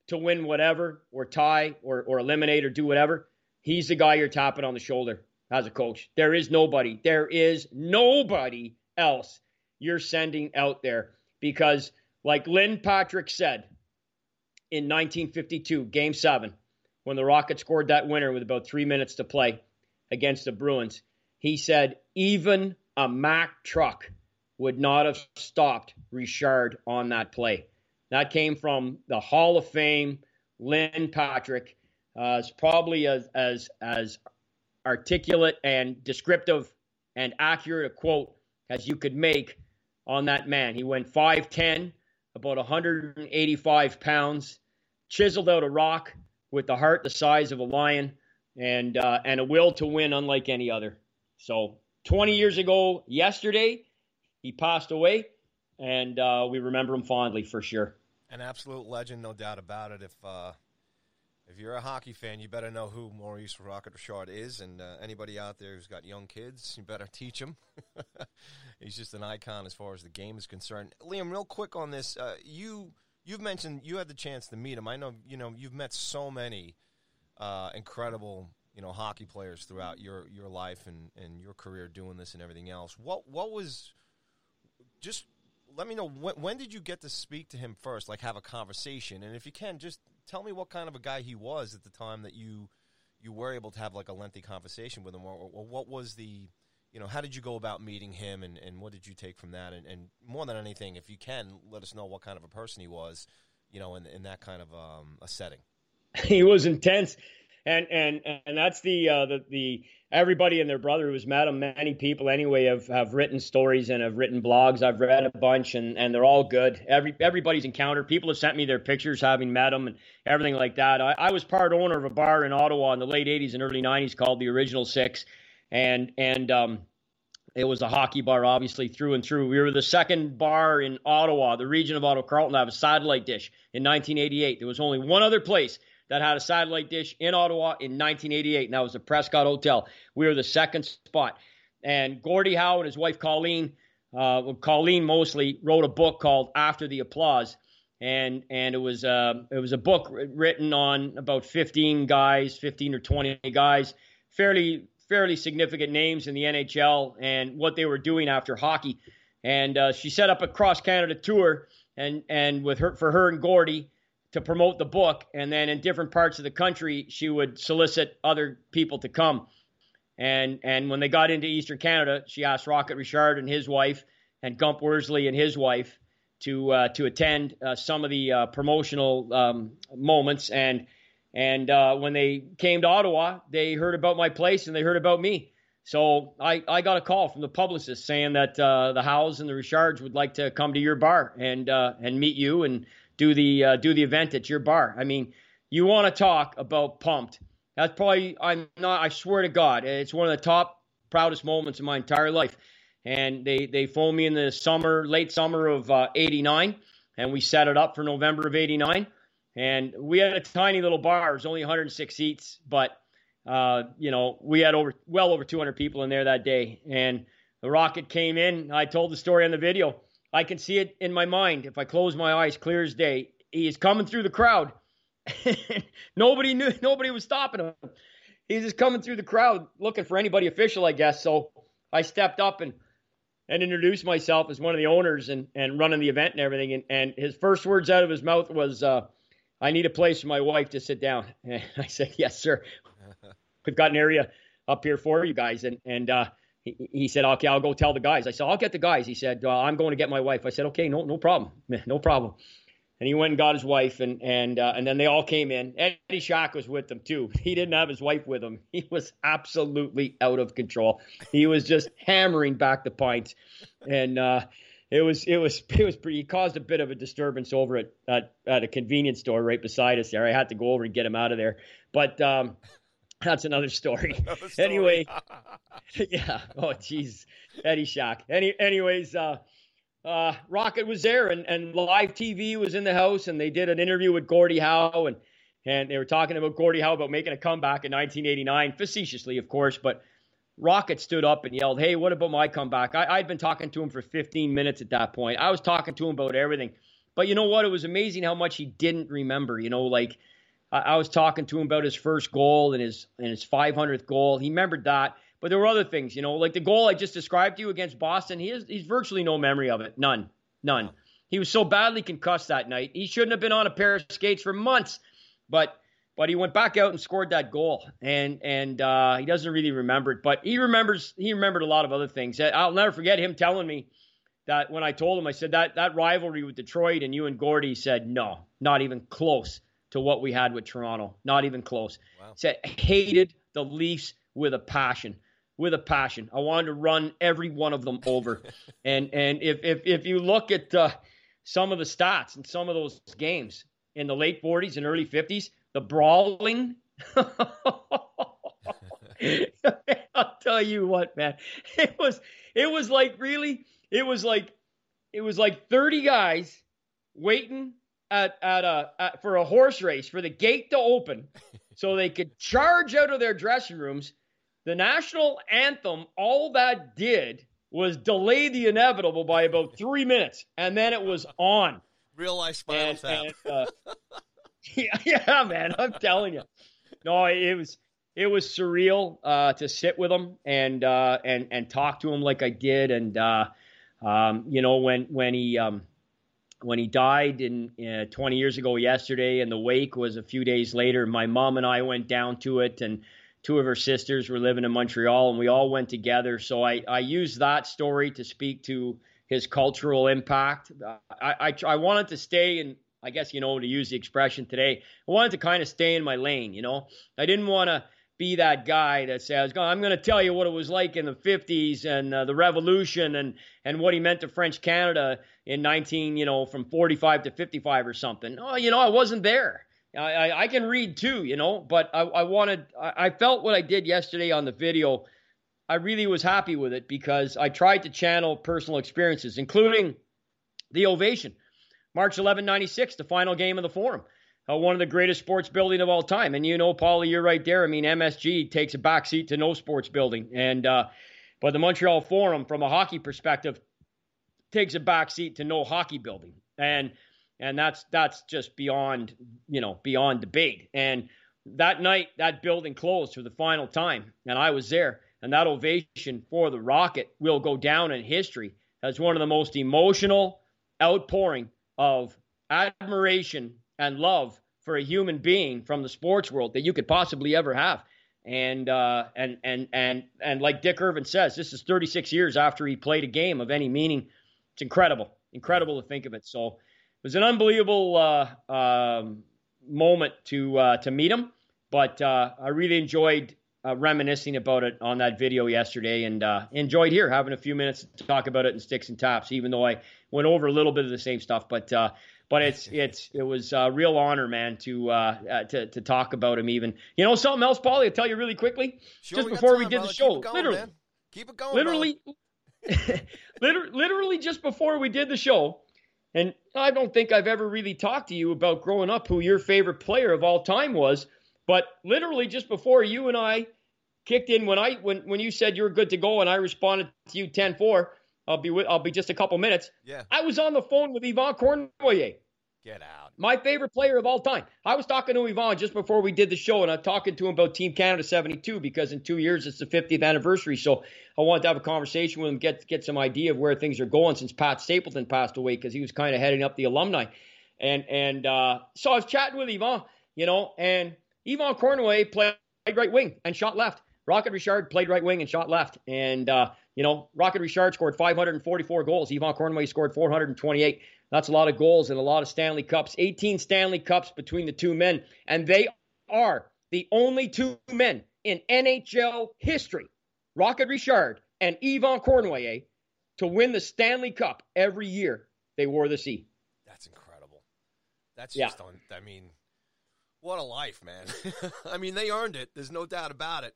to win whatever or tie or, or eliminate or do whatever, he's the guy you're tapping on the shoulder as a coach. There is nobody. There is nobody else you're sending out there because, like Lynn Patrick said in 1952, Game 7, when the Rockets scored that winner with about three minutes to play against the Bruins, he said, even a Mack truck would not have stopped Richard on that play. That came from the Hall of Fame, Lynn Patrick. Uh, it's probably as, as, as articulate and descriptive and accurate a quote as you could make on that man. He went 5'10, about 185 pounds, chiseled out a rock with a heart the size of a lion and uh, and a will to win unlike any other. So 20 years ago yesterday, he passed away, and uh, we remember him fondly for sure. An absolute legend, no doubt about it. If uh, if you're a hockey fan, you better know who Maurice Rocket Richard is, and uh, anybody out there who's got young kids, you better teach them. He's just an icon as far as the game is concerned. Liam, real quick on this, uh, you you've mentioned you had the chance to meet him. I know you know you've met so many uh, incredible you know hockey players throughout your your life and, and your career doing this and everything else. What what was just let me know when, when did you get to speak to him first, like have a conversation, and if you can, just tell me what kind of a guy he was at the time that you you were able to have like a lengthy conversation with him, or, or what was the you know how did you go about meeting him, and, and what did you take from that, and, and more than anything, if you can, let us know what kind of a person he was, you know, in in that kind of um, a setting. He was intense and and and that's the uh, the the everybody and their brother who's met him. Many people anyway have have written stories and have written blogs. I've read a bunch, and and they're all good. Every everybody's encountered. People have sent me their pictures having met him and everything like that. I, I was part owner of a bar in Ottawa in the late '80s and early '90s called the Original Six, and and um, it was a hockey bar, obviously, through and through. We were the second bar in Ottawa, the region of Ottawa Carleton, to have a satellite dish in 1988. There was only one other place that had a satellite dish in Ottawa in 1988, and that was the Prescott Hotel. We were the second spot. And Gordie Howe and his wife Colleen, uh, Colleen mostly, wrote a book called After the Applause. And and it was uh, it was a book written on about 15 guys, 15 or 20 guys, fairly fairly significant names in the NHL and what they were doing after hockey. And uh, she set up a cross Canada tour, and and with her for her and Gordie, to promote the book. And then in different parts of the country, she would solicit other people to come. And and when they got into Eastern Canada, she asked Rocket Richard and his wife, and Gump Worsley and his wife to uh, to attend uh, some of the uh, promotional um, moments. And and uh, when they came to Ottawa, they heard about my place and they heard about me. So I, I got a call from the publicist saying that uh, the Howes and the Richards would like to come to your bar and uh, and meet you and do the do the event at your bar. I mean, you want to talk about pumped? That's probably I'm not. I swear to God, it's one of the top proudest moments of my entire life. And they they phoned me in the summer, late summer of '89, uh, and we set it up for November of '89. And we had a tiny little bar. It was only 106 seats, but uh, you know we had over well over 200 people in there that day. And the rocket came in. I told the story on the video. I can see it in my mind if I close my eyes, clear as day. He is coming through the crowd nobody knew. Nobody was stopping him. He's just coming through the crowd looking for anybody official, I guess. So I stepped up and and introduced myself as one of the owners and, and running the event and everything. And, and his first words out of his mouth was, uh, I need a place for my wife to sit down. And I said, Yes, sir. We've got an area up here for you guys. And, and uh, he, he, said, Okay, I'll go tell the guys. I said, I'll get the guys. He said, uh, I'm going to get my wife. I said, Okay, no, no problem. No problem and he went and got his wife, and and uh, and then they all came in. Eddie Shack was with them too. He didn't have his wife with him. He was absolutely out of control. He was just hammering back the pints, and uh, it was it was it was pretty. He caused a bit of a disturbance over at, at at a convenience store right beside us there. I had to go over and get him out of there, but. Um, that's another story. Another story. anyway, yeah. Oh, jeez, Eddie Shack. Any, anyways, uh, uh, Rocket was there and, and live TV was in the house and they did an interview with Gordie Howe and and they were talking about Gordie Howe about making a comeback in 1989, facetiously, of course, but Rocket stood up and yelled, Hey, what about my comeback? I, I'd been talking to him for 15 minutes at that point. I was talking to him about everything. But you know what? It was amazing how much he didn't remember. You know, like I, I was talking to him about his first goal and his and his 500th goal. He remembered that. But there were other things, you know, like the goal I just described to you against Boston. He has he's virtually no memory of it. None. None. He was so badly concussed that night. He shouldn't have been on a pair of skates for months. But but he went back out and scored that goal. And and uh, he doesn't really remember it, but he remembers he remembered a lot of other things. I'll never forget him telling me that when I told him, I said that that rivalry with Detroit and you and Gordie said no, not even close to what we had with Toronto. Not even close. Wow. Said hated the Leafs with a passion with a passion. I wanted to run every one of them over. and and if if if you look at uh, some of the stats in some of those games in the late 40s and early 50s, the brawling. I'll tell you what, man. It was it was like really it was like it was like 30 guys waiting at at a at, for a horse race for the gate to open so they could charge out of their dressing rooms the national anthem, all that did was delay the inevitable by about three minutes, and then it was on. Real life Spinal and, Tap. And, uh, yeah, yeah, man, I'm telling you. No, it was it was surreal uh, to sit with him and uh, and and talk to him like I did, and uh, um, you know when when he um, when he died in uh, 20 years ago yesterday, and the wake was a few days later. My mom and I went down to it, and two of her sisters were living in Montreal, and we all went together. So I, I used that story to speak to his cultural impact. I, I, I wanted to stay in, I guess, you know, to use the expression today, I wanted to kind of stay in my lane, you know. I didn't want to be that guy that says, I'm going to tell you what it was like in the 50s and uh, the revolution and, and what he meant to French Canada in 19, you know, from 45 to 55 or something. Oh, you know, I wasn't there. I, I, can read too, you know, but I, I wanted, I, I felt what I did yesterday on the video. I really was happy with it because I tried to channel personal experiences, including the ovation. March 11, 96, the final game of the Forum. Uh, one of the greatest sports building of all time. And you know, Paulie, you're right there. I mean, MSG takes a backseat to no sports building. And, uh, but the Montreal Forum, from a hockey perspective, takes a backseat to no hockey building. And and that's that's just beyond you know beyond debate. And that night, that building closed for the final time, and I was there. And that ovation for the Rocket will go down in history as one of the most emotional outpouring of admiration and love for a human being from the sports world that you could possibly ever have. And uh, and and and and like Dick Irvin says, this is 36 years after he played a game of any meaning. It's incredible, incredible to think of it. So it was an unbelievable uh, um, moment to uh, to meet him. But uh, I really enjoyed uh, reminiscing about it on that video yesterday, and uh, enjoyed here having a few minutes to talk about it in sticks and taps, Even though I went over a little bit of the same stuff, but but it's it's it was a real honor, man, to uh, uh, to to talk about him. Even you know something else, Paulie. I'll tell you really quickly. Sure, just we before time, we did brother. the show, Keep going, literally, man. Keep it going. literally, literally, literally, just before we did the show, and I don't think I've ever really talked to you about growing up who your favorite player of all time was. But literally, just before you and I kicked in, when I when when you said you were good to go, and I responded to you 10-4, I'll be with, I'll be just a couple minutes. Yeah. I was on the phone with Yvon Cournoyer. Get out. My favorite player of all time. I was talking to Yvon just before we did the show, and I'm talking to him about Team Canada 72 because in two years it's the 50th anniversary. So I wanted to have a conversation with him, get get some idea of where things are going since Pat Stapleton passed away because he was kind of heading up the alumni. And and uh, so I was chatting with Yvon, you know, and Yvon Cournoyer played right wing and shot left. Rocket Richard played right wing and shot left. And, uh, you know, Rocket Richard scored 544 goals. Yvon Cournoyer scored 428. That's a lot of goals and a lot of Stanley Cups. 18 Stanley Cups between the two men. And they are the only two men in NHL history, Rocket Richard and Yvon Cournoyer, to win the Stanley Cup every year they wore the C. That's incredible. That's Yeah. just on. I mean, what a life, man. I mean, they earned it. There's no doubt about it.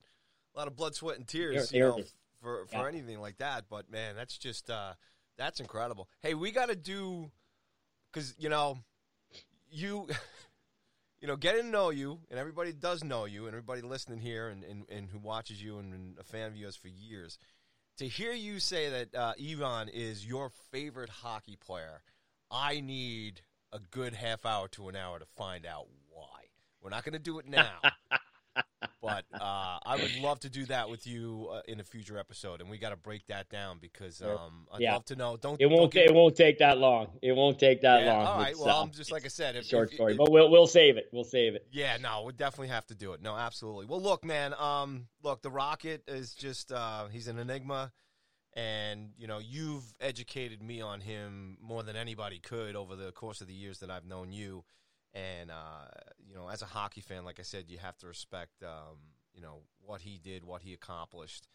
A lot of blood, sweat, and tears, They you earned know, it. For for Yeah. anything like that. But man, that's just uh, that's incredible. Hey, we got to do because you know you. You know, getting to know you, and everybody does know you, and everybody listening here, and, and, and who watches you, and, and a fan of yours for years. To hear you say that uh, Yvon is your favorite hockey player, I need a good half hour to an hour to find out why. We're not going to do it now, but uh, I would love to do that with you uh, in a future episode, and we got to break that down because um, I'd Yeah. love to know. Don't It won't. Don't give- it won't take that long. It won't take that yeah, long. all right. It's, Well, uh, I'm just like I said, if, short if- story, if- but we'll we'll save it. We'll save it. Yeah, no, we definitely have to do it. No, absolutely. Well, look, man. Um, look, the Rocket is just uh, he's an enigma, and you know you've educated me on him more than anybody could over the course of the years that I've known you. And uh, you know, as a hockey fan, like I said, you have to respect um, you know what he did, what he accomplished.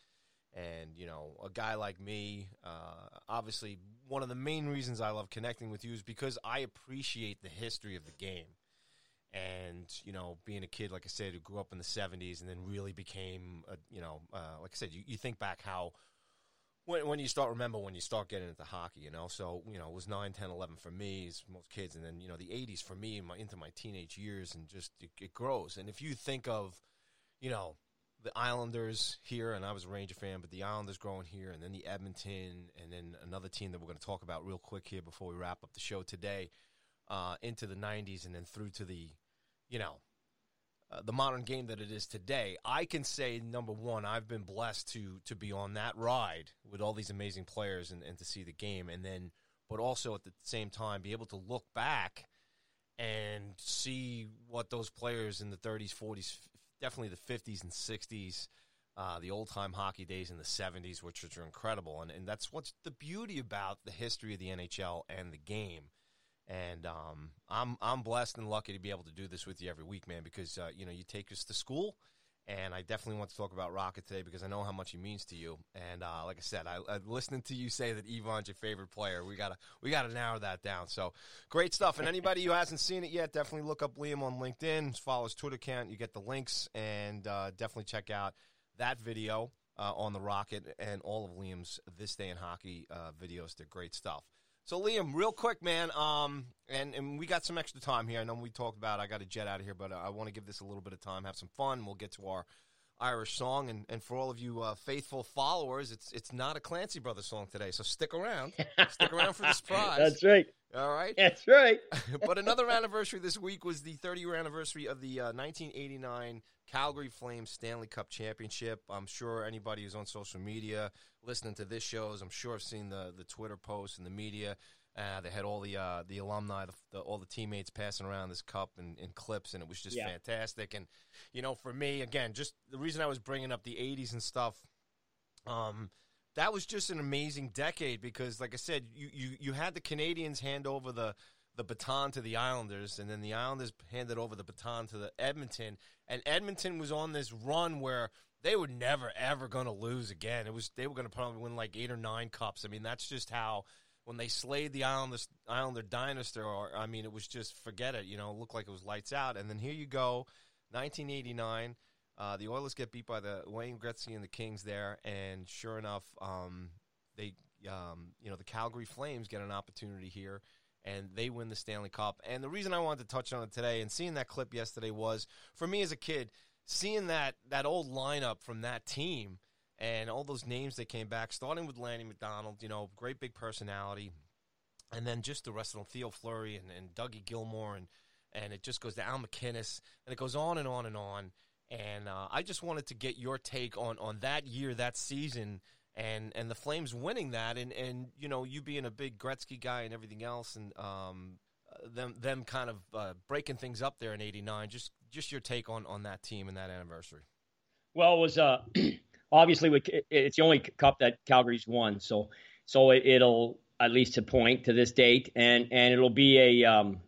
And you know, a guy like me, uh, obviously, one of the main reasons I love connecting with you is because I appreciate the history of the game and you know being a kid like i said who grew up in the 70s and then really became a, you know uh, like i said you, you think back how when, when you start remember when you start getting into hockey you know? So you know it was 9 10 11 for me as most kids. And then you know the 80s for me my, into my teenage years and just it, it grows. And if you think of you know the Islanders here, and I was a Ranger fan, but the Islanders growing here, and then the Edmonton, and then another team that we're going to talk about real quick here before we wrap up the show today, uh, into the '90s, and then through to the, you know, uh, the modern game that it is today. I can say number one, I've been blessed to to be on that ride with all these amazing players and, and to see the game, and then, but also at the same time, be able to look back and see what those players in the 30s, 40s, definitely the 50s and 60s, uh, the old time hockey days in the 70s, which, are incredible. And, and that's what's the beauty about the history of the NHL and the game. And um, I'm I'm blessed and lucky to be able to do this with you every week, man. Because uh, you know you take us to school, and I definitely want to talk about Rocket today because I know how much he means to you. And uh, like I said, I, I listening to you say that Yvon's your favorite player. We gotta we gotta narrow that down. So great stuff. And anybody who hasn't seen it yet, definitely look up Liam on LinkedIn. Follow his Twitter account. You get the links, and uh, definitely check out that video uh, on the Rocket and all of Liam's This Day in Hockey uh, videos. They're great stuff. So Liam, real quick, man, um, and and we got some extra time here. I know we talked about I got to jet out of here, but I want to give this a little bit of time, have some fun. We'll get to our Irish song, and, and for all of you uh, faithful followers, it's it's not a Clancy Brothers song today, so stick around, stick around for the surprise. That's right. all right. That's right. but another anniversary this week was the 30 year anniversary of the uh, 1989 Calgary Flames Stanley Cup Championship. I'm sure anybody who's on social media listening to this shows, I'm sure I've seen the the Twitter posts and the media. Uh, they had all the uh, the alumni, the, the, all the teammates passing around this cup and, and clips, and it was just yeah. fantastic. And you know, for me, again, just the reason I was bringing up the '80s and stuff, um, that was just an amazing decade because, like I said, you you, you had the Canadiens hand over the the baton to the Islanders, and then the Islanders handed over the baton to the Edmonton, and Edmonton was on this run where they were never ever going to lose again. It was they were going to probably win like eight or nine cups. I mean, that's just how when they slayed the Islander, Islander dynasty, or I mean, it was just forget it. You know, it looked like it was lights out. And then here you go, 1989. Uh, the Oilers get beat by the Wayne Gretzky and the Kings there, and sure enough, um, they, um, you know, the Calgary Flames get an opportunity here, and they win the Stanley Cup. And the reason I wanted to touch on it today and seeing that clip yesterday was for me as a kid, seeing that that old lineup from that team and all those names that came back, starting with Lanny McDonald, you know, great big personality, and then just the rest of them, Theo Fleury and, and Dougie Gilmour, and and it just goes to Al MacInnis, and it goes on and on and on. And uh, I just wanted to get your take on on that year, that season, and and the Flames winning that, and and you know you being a big Gretzky guy and everything else, and um, them them kind of uh, breaking things up there in '89. Just just your take on on that team and that anniversary. Well, it was uh, obviously it's the only cup that Calgary's won, so so it, will at least to point to this date, and and it'll be a um,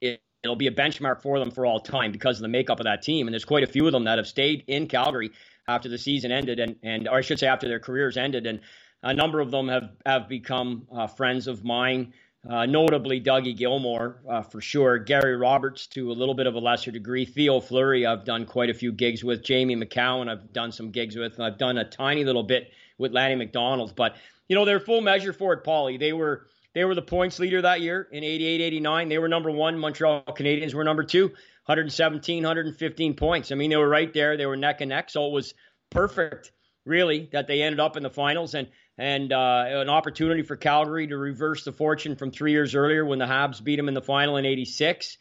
it, it'll be a benchmark for them for all time because of the makeup of that team, and there's quite a few of them that have stayed in Calgary after the season ended, and and or I should say after their careers ended, and a number of them have have become uh, friends of mine. Uh, notably Dougie Gilmour uh, for sure, Gary Roberts to a little bit of a lesser degree, Theo Fleury I've done quite a few gigs with, Jamie Macoun I've done some gigs with, and I've done a tiny little bit with Lanny McDonald, but you know they're full measure for it, Paulie. They were they were the points leader that year in 88, 89. They were number one. Montreal Canadiens were number two, 117, 115 points. I mean they were right there. They were neck and neck, so it was perfect really that they ended up in the finals and and uh, an opportunity for Calgary to reverse the fortune from three years earlier when the Habs beat them in the final in '86.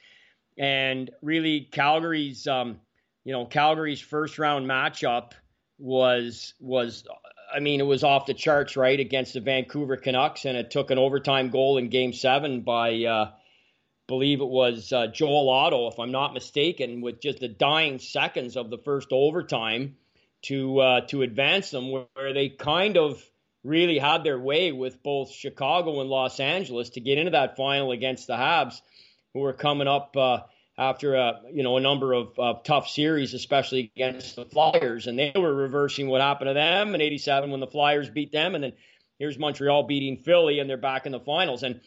And really, Calgary's um, you know Calgary's first round matchup was was I mean it was off the charts right against the Vancouver Canucks, and it took an overtime goal in Game Seven by. Uh, believe it was uh, Joel Otto, if I'm not mistaken, with just the dying seconds of the first overtime to uh, to advance them, where, where they kind of really had their way with both Chicago and Los Angeles to get into that final against the Habs, who were coming up uh, after a you know a number of uh, tough series, especially against the Flyers, and they were reversing what happened to them in '87 when the Flyers beat them, and then here's Montreal beating Philly, and they're back in the finals, and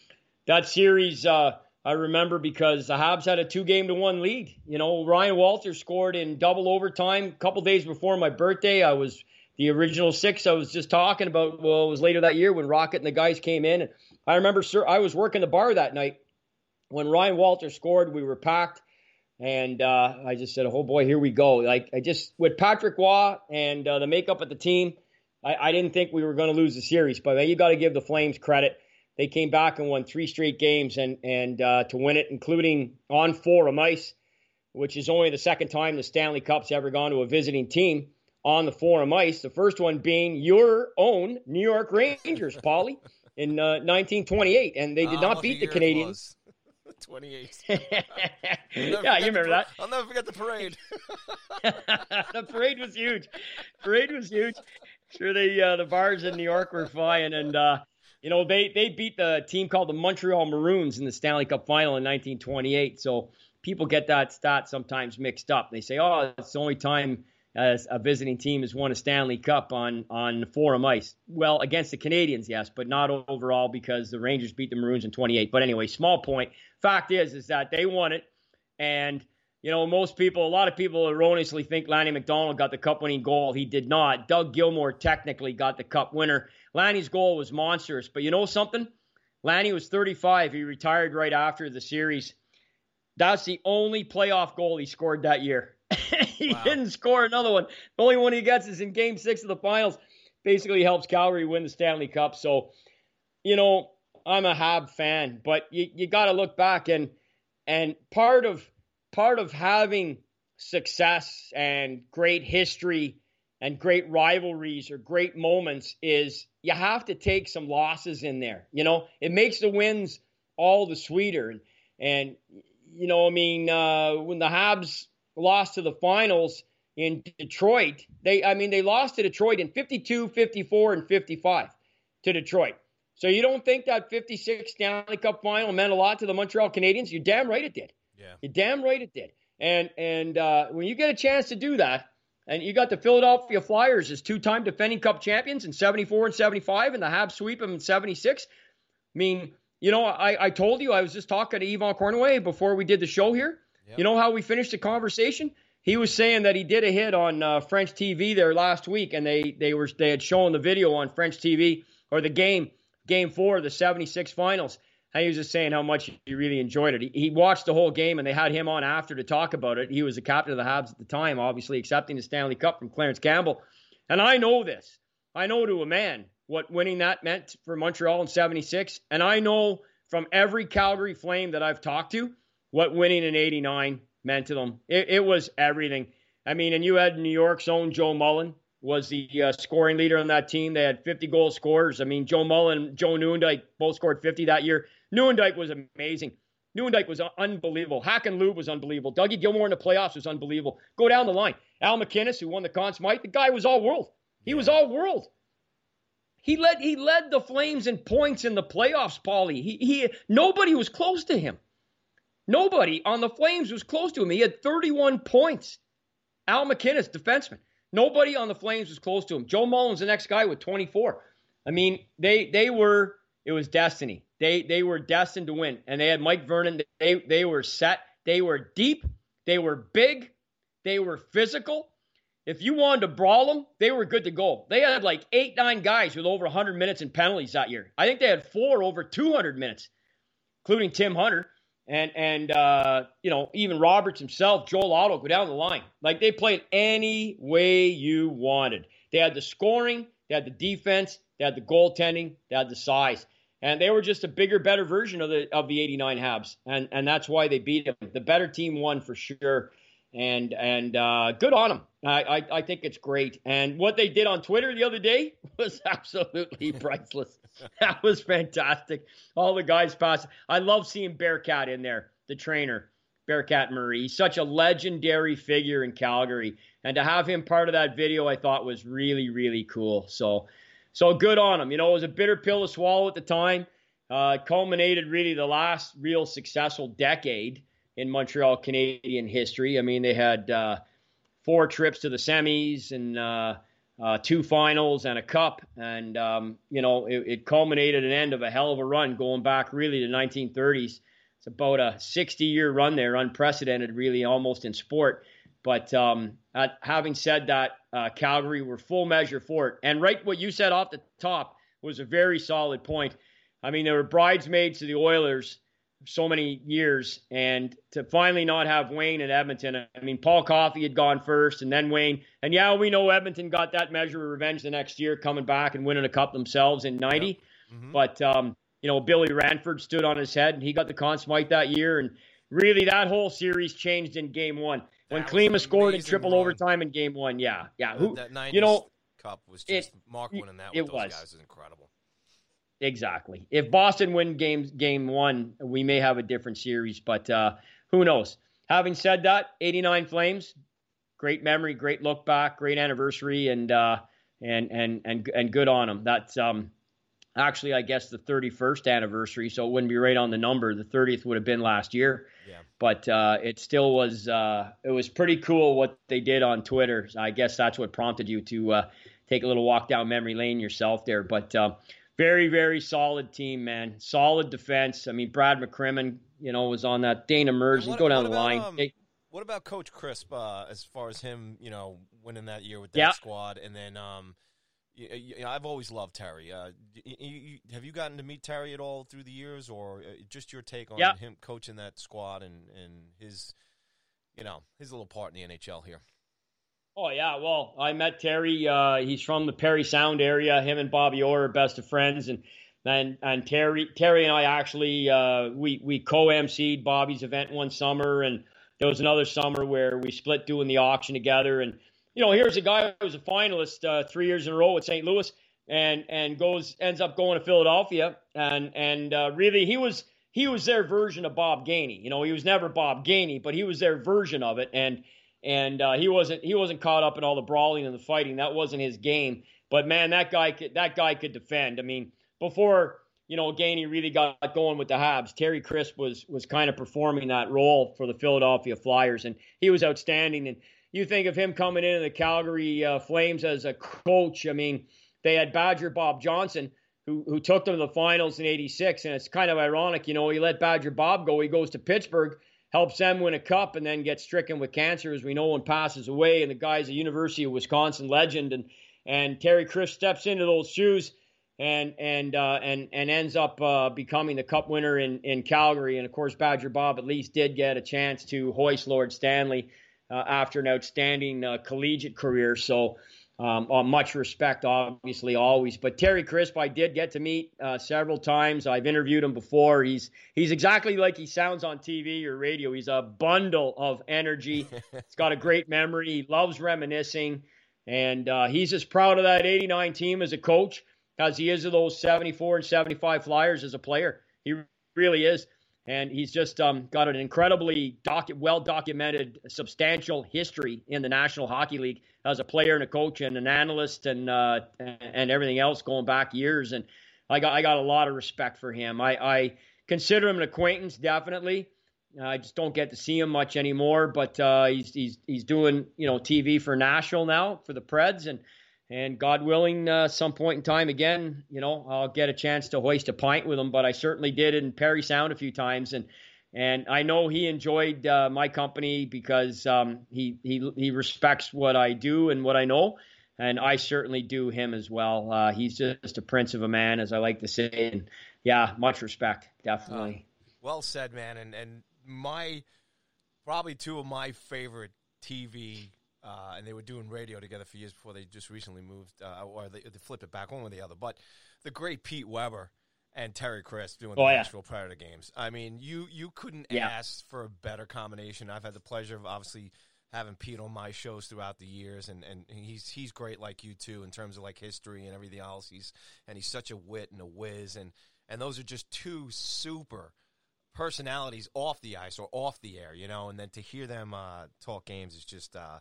that series. Uh, I remember because the Habs had a two game to one lead. You know, Ryan Walters scored in double overtime a couple days before my birthday. I was the original six I was just talking about. Well, it was later that year when Rocket and the guys came in. And I remember, sir, I was working the bar that night when Ryan Walter scored. We were packed, and uh, I just said, "Oh boy, here we go!" Like I just with Patrick Roy and uh, the makeup of the team, I, I didn't think we were going to lose the series. But man, you got to give the Flames credit. They came back and won three straight games, and and uh, to win it, including on Forum ice, which is only the second time the Stanley Cup's ever gone to a visiting team on the Forum ice. The first one being your own New York Rangers, Paulie, in uh, 1928, and they did uh, not beat the Canadiens. 28. yeah, you remember the, that. I'll never forget the parade. the parade was huge. Parade was huge. Sure, the uh, the bars in New York were flying, and uh, you know they they beat the team called the Montreal Maroons in the Stanley Cup Final in 1928. So people get that stat sometimes mixed up. They say, "Oh, it's the only time as a visiting team has won a Stanley Cup on on Forum ice. Well, against the Canadiens, yes, but not overall because the Rangers beat the Maroons in 28. But anyway, small point. Fact is, is that they won it, and you know most people, a lot of people erroneously think Lanny McDonald got the cup-winning goal. He did not. Doug Gilmour technically got the cup winner. Lanny's goal was monstrous, but you know something? Lanny was 35. He retired right after the series. That's the only playoff goal he scored that year. he wow. didn't score another one. The only one he gets is in game six of the finals. Basically helps Calgary win the Stanley Cup. So, you know, I'm a Hab fan, but you, you got to look back and and part of part of having success and great history and great rivalries or great moments is you have to take some losses in there. You know, it makes the wins all the sweeter. And, and you know, I mean, uh, when the Habs lost to the finals in Detroit, they, I mean, they lost to Detroit in 52, 54, and 55 to Detroit. So you don't think that 56 Stanley Cup final meant a lot to the Montreal Canadiens? You're damn right it did. Yeah. You're damn right it did. And and uh, when you get a chance to do that, and you got the Philadelphia Flyers as two-time defending Cup champions in 74 and 75, and the Habs sweep them in 76. I mean, you know, I, I told you I was just talking to Yvon Cournoyer before we did the show here. You know how we finished the conversation? He was saying that he did a hit on uh, French TV there last week, and they they were they had shown the video on French TV or the game game four of the 76 finals. And he was just saying how much he really enjoyed it. He, he, watched the whole game, and they had him on after to talk about it. He was the captain of the Habs at the time, obviously accepting the Stanley Cup from Clarence Campbell. And I know this. I know to a man what winning that meant for Montreal in 76. And I know from every Calgary Flame that I've talked to what winning in 89 meant to them. It, it was everything. I mean, and you had New York's own Joe Mullen, was the uh, scoring leader on that team. They had 50 goal scorers. I mean, Joe Mullen, Joe Nieuwendyk both scored 50 that year. Nieuwendyk was amazing. Nieuwendyk was unbelievable. Hakan Loob was unbelievable. Dougie Gilmour in the playoffs was unbelievable. Go down the line. Al MacInnis, who won the Conn Smythe, the guy was all world. He was all world. He led he led the Flames in points in the playoffs, Paulie. He, he nobody was close to him. Nobody on the Flames was close to him. He had 31 points. Al MacInnis, defenseman. Nobody on the Flames was close to him. Joe Mullen's the next guy with 24. I mean, they they were it was destiny. They they were destined to win, and they had Mike Vernon. They they were set. They were deep. They were big. They were physical. If you wanted to brawl them, they were good to go. They had like eight, nine guys with over 100 minutes in penalties that year. I think they had four over 200 minutes, including Tim Hunter and and uh, you know even Roberts himself, Joel Otto, go down the line. Like they played any way you wanted. They had the scoring, they had the defense, they had the goaltending, they had the size, and they were just a bigger, better version of the of the '89 Habs, and and that's why they beat them. The better team won for sure, and and uh, good on them. I, I I think it's great. And what they did on Twitter the other day was absolutely priceless. that was fantastic. All the guys passed. I love seeing Bearcat in there, the trainer, Bearcat Murray. He's such a legendary figure in Calgary. And to have him part of that video, I thought was really, really cool. So, so good on him. You know, it was a bitter pill to swallow at the time. Uh, culminated really the last real successful decade in Montreal Canadian history. I mean, they had uh, four trips to the semis and uh, uh, two finals and a cup, and um, you know it, it, culminated an end of a hell of a run going back really to 1930s. It's about a 60-year run there, unprecedented, really, almost in sport. But um, at, having said that, uh, Calgary were full measure for it. And right, what you said off the top was a very solid point. I mean, they were bridesmaids to the Oilers so many years, and to finally not have Wayne in Edmonton. I mean, Paul Coffey had gone first, and then Wayne. And yeah, we know Edmonton got that measure of revenge the next year, coming back and winning a cup themselves in '90. Yep. Mm-hmm. But um, you know, Billy Ranford stood on his head, and he got the Conn Smythe that year. And really, that whole series changed in Game One when Klima scored in triple run. overtime in Game One. Yeah, yeah. Who, that, that you know, cup was just it, Mark winning that. With it those was. guys is incredible. Exactly. If Boston win game game one, we may have a different series, but uh, who knows? Having said that, 89 Flames, great memory, great look back, great anniversary, and uh, and and and and good on them. That's um, actually, I guess, the 31st anniversary, so it wouldn't be right on the number. The 30th would have been last year. Yeah. But uh, it still was uh, it was pretty cool what they did on Twitter. I guess that's what prompted you to uh, take a little walk down memory lane yourself there. But uh, very, very solid team, man. Solid defense. I mean, Brad McCrimmon, you know, was on that. Dana Merz, go down the about, line. Um, what about Coach Crisp uh, as far as him, you know, winning that year with that yeah. squad? And then um, you, you know, I've always loved Terry. Uh, you, have you gotten to meet Terry at all through the years, or uh, just your take on yeah. him coaching that squad and, and his, you know, his little part in the NHL here? Oh yeah, well, I met Terry. Uh, he's from the Parry Sound area. Him and Bobby Orr are best of friends, and and and Terry Terry and I actually uh, we we co-emceed Bobby's event one summer, and there was another summer where we split doing the auction together. And you know, here's a guy who was a finalist uh, three years in a row with St. Louis, and and goes ends up going to Philadelphia, and and uh, really he was he was their version of Bob Gainey. You know, he was never Bob Gainey, but he was their version of it, and and uh, he wasn't he wasn't caught up in all the brawling and the fighting. That wasn't his game. But man, that guy could that guy could defend. I mean, before you know Gainey really got going with the Habs, Terry Crisp was was kind of performing that role for the Philadelphia Flyers, and he was outstanding. And you think of him coming into the Calgary uh, Flames as a coach. I mean, they had Badger Bob Johnson. Who, who took them to the finals in 86 and it's kind of ironic you know he let badger bob go he goes to pittsburgh helps them win a cup and then gets stricken with cancer as we know and passes away and the guy's a university of wisconsin legend and and Terry Crisp steps into those shoes and and uh, and and ends up uh, becoming the Cup winner in in Calgary. And of course, Badger Bob at least did get a chance to hoist Lord Stanley uh, after an outstanding uh, collegiate career. So. Um, uh, much respect, obviously, always. But Terry Crisp, I did get to meet uh, several times. I've interviewed him before. He's he's exactly like he sounds on TV or radio. He's a bundle of energy. he's got a great memory. He loves reminiscing. And uh, he's as proud of that 89 team as a coach as he is of those 74 and 75 Flyers as a player. He really is. And he's just um, got an incredibly docu- well documented, substantial history in the National Hockey League as a player and a coach and an analyst and uh, and everything else going back years. And I got I got a lot of respect for him. I, I consider him an acquaintance, definitely. I just don't get to see him much anymore, but uh, he's he's he's doing you know TV for Nashville now for the Preds, and and God willing, uh, some point in time again, you know, I'll get a chance to hoist a pint with him. But I certainly did in Parry Sound a few times, and and I know he enjoyed uh, my company because um, he he he respects what I do and what I know, and I certainly do him as well. Uh, he's just a prince of a man, as I like to say, and yeah, much respect, definitely. well said, man, and and my probably two of my favorite TV, uh, and they were doing radio together for years before they just recently moved, uh, or they, they flipped it back one or the other. But the great Pete Weber and Terry Crisp doing the Oh, yeah. Nashville Predator games. I mean, you you couldn't Yeah. ask for a better combination. I've had the pleasure of obviously having Pete on my shows throughout the years, and, and he's he's great like you too in terms of like history and everything else. He's and he's such a wit and a whiz, and and those are just two super personalities off the ice or off the air, you know, and then to hear them uh, talk games is just uh,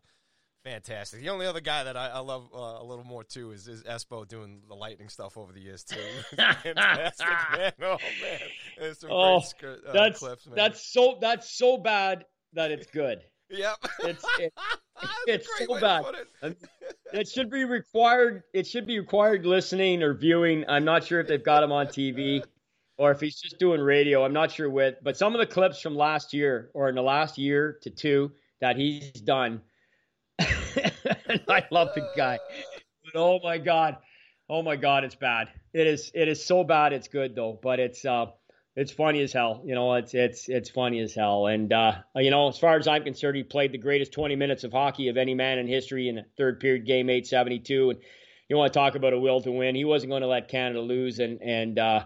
fantastic. The only other guy that I, I love uh, a little more too is, is Espo doing the lightning stuff over the years too. fantastic, man. Oh man, There's some Oh, great uh, that's clips, man. that's so that's so bad that it's good. yep. It's it, it's so bad. it. It should be required. It should be required listening or viewing. I'm not sure if they've got him on TV or if he's just doing radio. I'm not sure with, but some of the clips from last year or in the last year to two that he's done. And I love the guy. But oh my god, oh my god, it's bad. It is. It is so bad. It's good though. But it's uh, it's funny as hell. You know, it's it's it's funny as hell. And uh, you know, as far as I'm concerned, he played the greatest 20 minutes of hockey of any man in history in a third period game, 872. And you want to talk about a will to win? He wasn't going to let Canada lose. And and uh,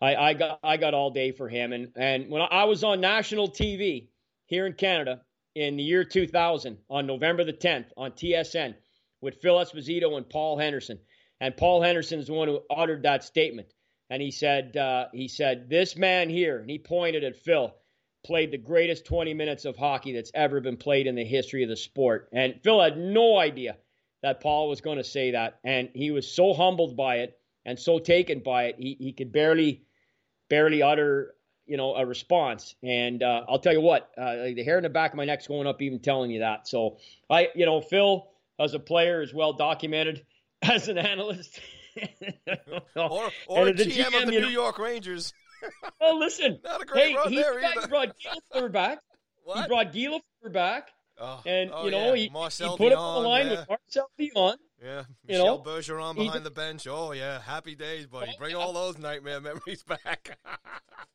I, I got I got all day for him. And and when I was on national TV here in Canada in the year 2000 on November the 10th on TSN with Phil Esposito and Paul Henderson. And Paul Henderson is the one who uttered that statement. And he said, uh, he said, this man here, and he pointed at Phil, played the greatest 20 minutes of hockey that's ever been played in the history of the sport. And Phil had no idea that Paul was going to say that. And he was so humbled by it and so taken by it, he, he could barely, barely utter, you know, a response. And uh, I'll tell you what, uh, the hair in the back of my neck's going up even telling you that. So I, you know, Phil as a player is well documented as an analyst. Or, or And the GM, of the New know- York Rangers. oh, listen. Not a great Hey, run he's there the guy either. brought Gila back. He brought Gila back. Oh, And, oh, you know, yeah. he, Marcel he put Dionne, on the line yeah. with Marcel Dionne. Yeah, You Michel know, Bergeron behind the bench. Oh yeah, happy days, buddy. Bring all those nightmare memories back.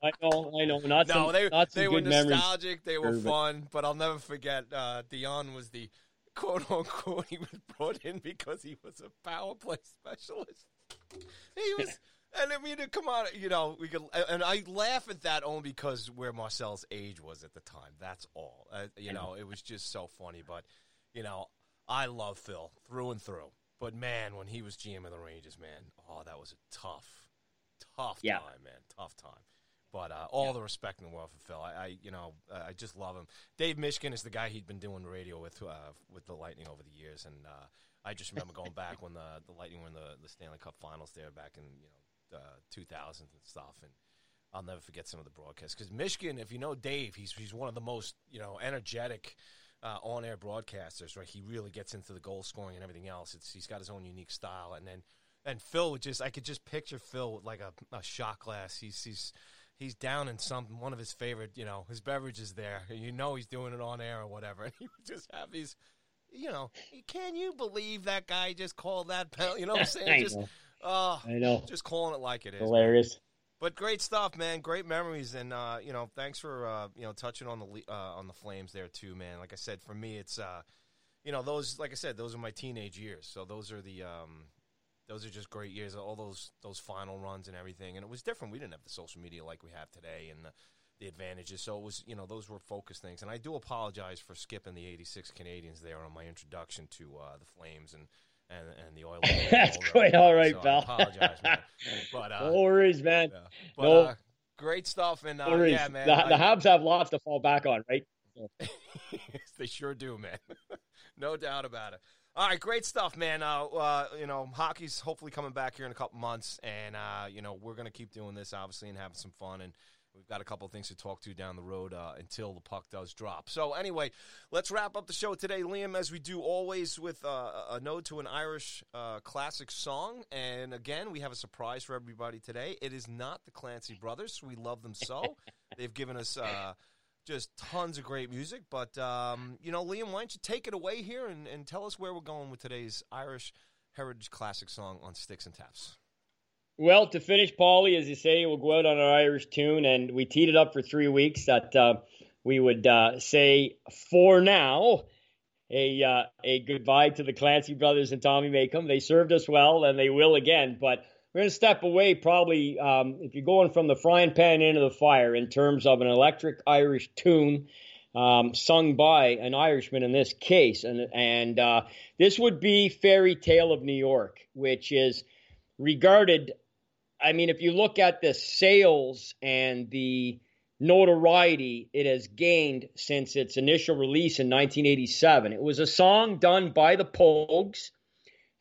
I know, I know. Not no, some, they not some they were memories. nostalgic. They were fun, but I'll never forget. Uh, Dionne was the quote unquote he was brought in because he was a power play specialist. He was. And I mean, come on, you know, we could, and I laugh at that only because where Marcel's age was at the time. That's all. Uh, you know, it was just so funny. But, you know, I love Phil through and through. But man, when he was GM of the Rangers, man, oh, that was a tough, tough Yeah. time, man, tough time. But uh, all the respect in the world for Phil. I, I you know, uh, I just love him. Dave Mishkin is the guy he'd been doing radio with uh, with the Lightning over the years, and uh, I just remember going back when the the Lightning were in the, the Stanley Cup Finals there back in you know uh, 2000s and stuff, and I'll never forget some of the broadcasts because Mishkin, if you know Dave, he's he's one of the most you know energetic uh, on-air broadcasters. Right, he really gets into the goal scoring and everything else. It's he's got his own unique style, and then and Phil would just I could just picture Phil with like a, a shot glass. He's he's he's down in some one of his favorite you know his beverages there. and You know he's doing it on air or whatever, and he would just have these. You know, can you believe that guy just called that penalty? You know what I'm saying? Just. Oh, I know. just calling it like it is. Hilarious. But great stuff, man. Great memories, and uh, you know, thanks for uh, you know touching on the uh, on the Flames there too, man. Like I said, for me, it's uh, you know those like I said, those are my teenage years. So those are the um, those are just great years. All those those final runs and everything, and it was different. We didn't have the social media like we have today, and the, the advantages. So it was you know those were focused things. And I do apologize for skipping the '86 Canadiens there on my introduction to uh, the Flames and. And, and the Oilers. That's quite all right, So I pal. apologize, man. But uh, no worries, man. yeah. But No. uh, great stuff, and uh, No worries. yeah, man, the, the Habs have lots to fall back on, right? they sure do, man. no doubt about it. All right, great stuff, man. Uh, uh, you know, hockey's hopefully coming back here in a couple months, and uh, you know we're gonna keep doing this, obviously, and having some fun. And we've got a couple of things to talk to down the road uh, until the puck does drop. So anyway, let's wrap up the show today, Liam, as we do always with uh, a node to an Irish uh, classic song. And again, we have a surprise for everybody today. It is not the Clancy Brothers. We love them so. They've given us. Uh, just tons of great music. But, um, you know, Liam, why don't you take it away here and, and tell us where we're going with today's Irish Heritage Classic song on Sticks and Taps? Well, to finish, Paulie, as you say, we'll go out on our Irish tune, and we teed it up for three weeks that uh, we would uh, say for now a uh, a goodbye to the Clancy brothers and Tommy Makem. They served us well, and they will again. But we're going to step away, probably um, if you're going from the frying pan into the fire in terms of an electric Irish tune. Um, sung by an Irishman in this case, and and uh, this would be "Fairy Tale of New York," which is regarded I mean, if you look at the sales and the notoriety it has gained since its initial release in 1987, it was a song done by the Pogues,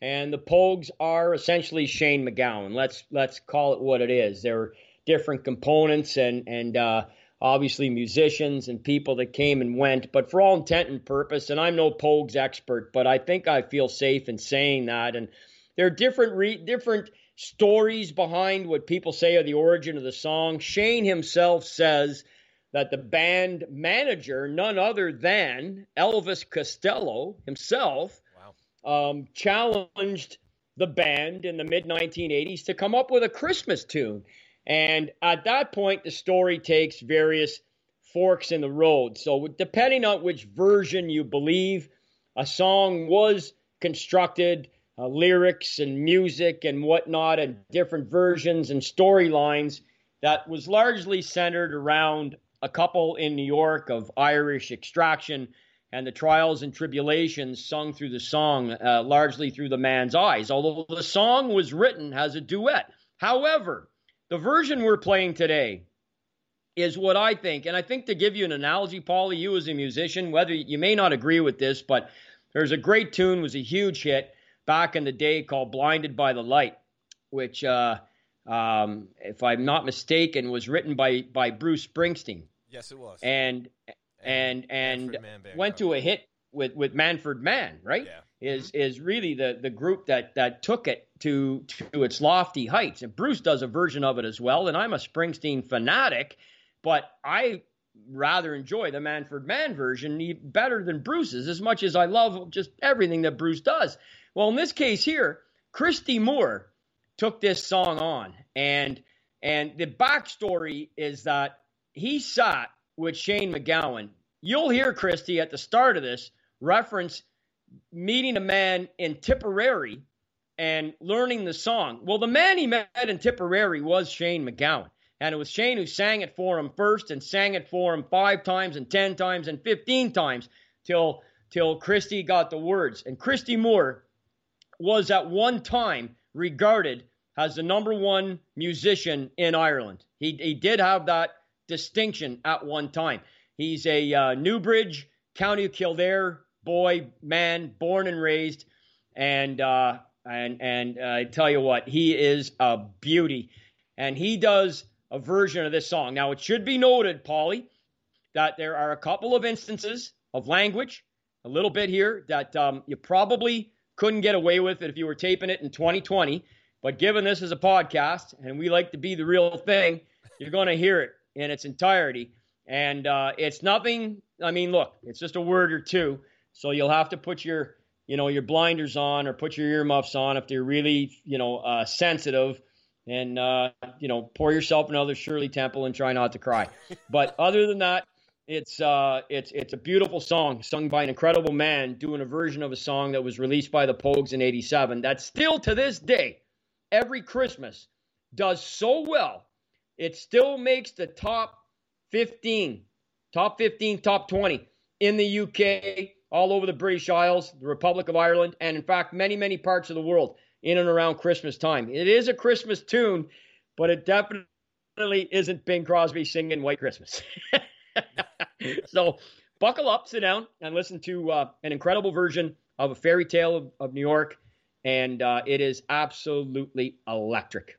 and the Pogues are essentially Shane MacGowan. Let's let's call it what it is. They're different components and and uh, obviously musicians and people that came and went, but for all intent and purpose, and I'm no Pogues expert, but I think I feel safe in saying that. And there are different re- different stories behind what people say are the origin of the song. Shane himself says that the band manager, none other than Elvis Costello himself, Wow. um, challenged the band in the mid 1980s to come up with a Christmas tune. And at that point, the story takes various forks in the road. So, depending on which version you believe, a song was constructed, uh, lyrics and music and whatnot, and different versions and storylines that was largely centered around a couple in New York of Irish extraction and the trials and tribulations sung through the song, uh, largely through the man's eyes, although the song was written as a duet. However, the version we're playing today is what I think, and I think to give you an analogy, Paulie, you as a musician, whether you may not agree with this, but there's a great tune, was a huge hit back in the day called "Blinded by the Light," which, uh, um, if I'm not mistaken, was written by by Bruce Springsteen, Yes, it was. and and and Manfred went to a hit with with Manfred Mann, right? Yeah. Is is really the the group that that took it to to its lofty heights. And Bruce does a version of it as well. And I'm a Springsteen fanatic, but I rather enjoy the Manfred Mann version better than Bruce's, as much as I love just everything that Bruce does. Well, in this case here, Christy Moore took this song on, and and the backstory is that he sat with Shane MacGowan. You'll hear Christy at the start of this reference meeting a man in Tipperary and learning the song. Well, the man he met in Tipperary was Shane MacGowan. And it was Shane who sang it for him first and sang it for him five times and 10 times and 15 times till till Christy got the words. And Christy Moore was at one time regarded as the number one musician in Ireland. He, he did have that distinction at one time. He's a uh, Newbridge, County Kildare boy, man, born and raised, and uh, and and uh, I tell you what, he is a beauty, and he does a version of this song. Now, it should be noted, Paulie, that there are a couple of instances of language, a little bit here that um, you probably couldn't get away with it if you were taping it in 2020. But given this is a podcast and we like to be the real thing, you're going to hear it in its entirety. And uh, it's nothing. I mean, look, it's just a word or two. So you'll have to put your, you know, your blinders on or put your earmuffs on if they're really, you know, uh, sensitive. And uh, you know, pour yourself another Shirley Temple and try not to cry. But other than that, it's uh, it's it's a beautiful song sung by an incredible man doing a version of a song that was released by the Pogues in '87. That still to this day, every Christmas, does so well. It still makes the top 15, top 15, top 20 in the UK, all over the British Isles, the Republic of Ireland, and in fact, many, many parts of the world in and around Christmas time. It is a Christmas tune, but it definitely isn't Bing Crosby singing White Christmas. so buckle up, sit down, and listen to uh, an incredible version of a fairy tale of, of New York. And uh, it is absolutely electric.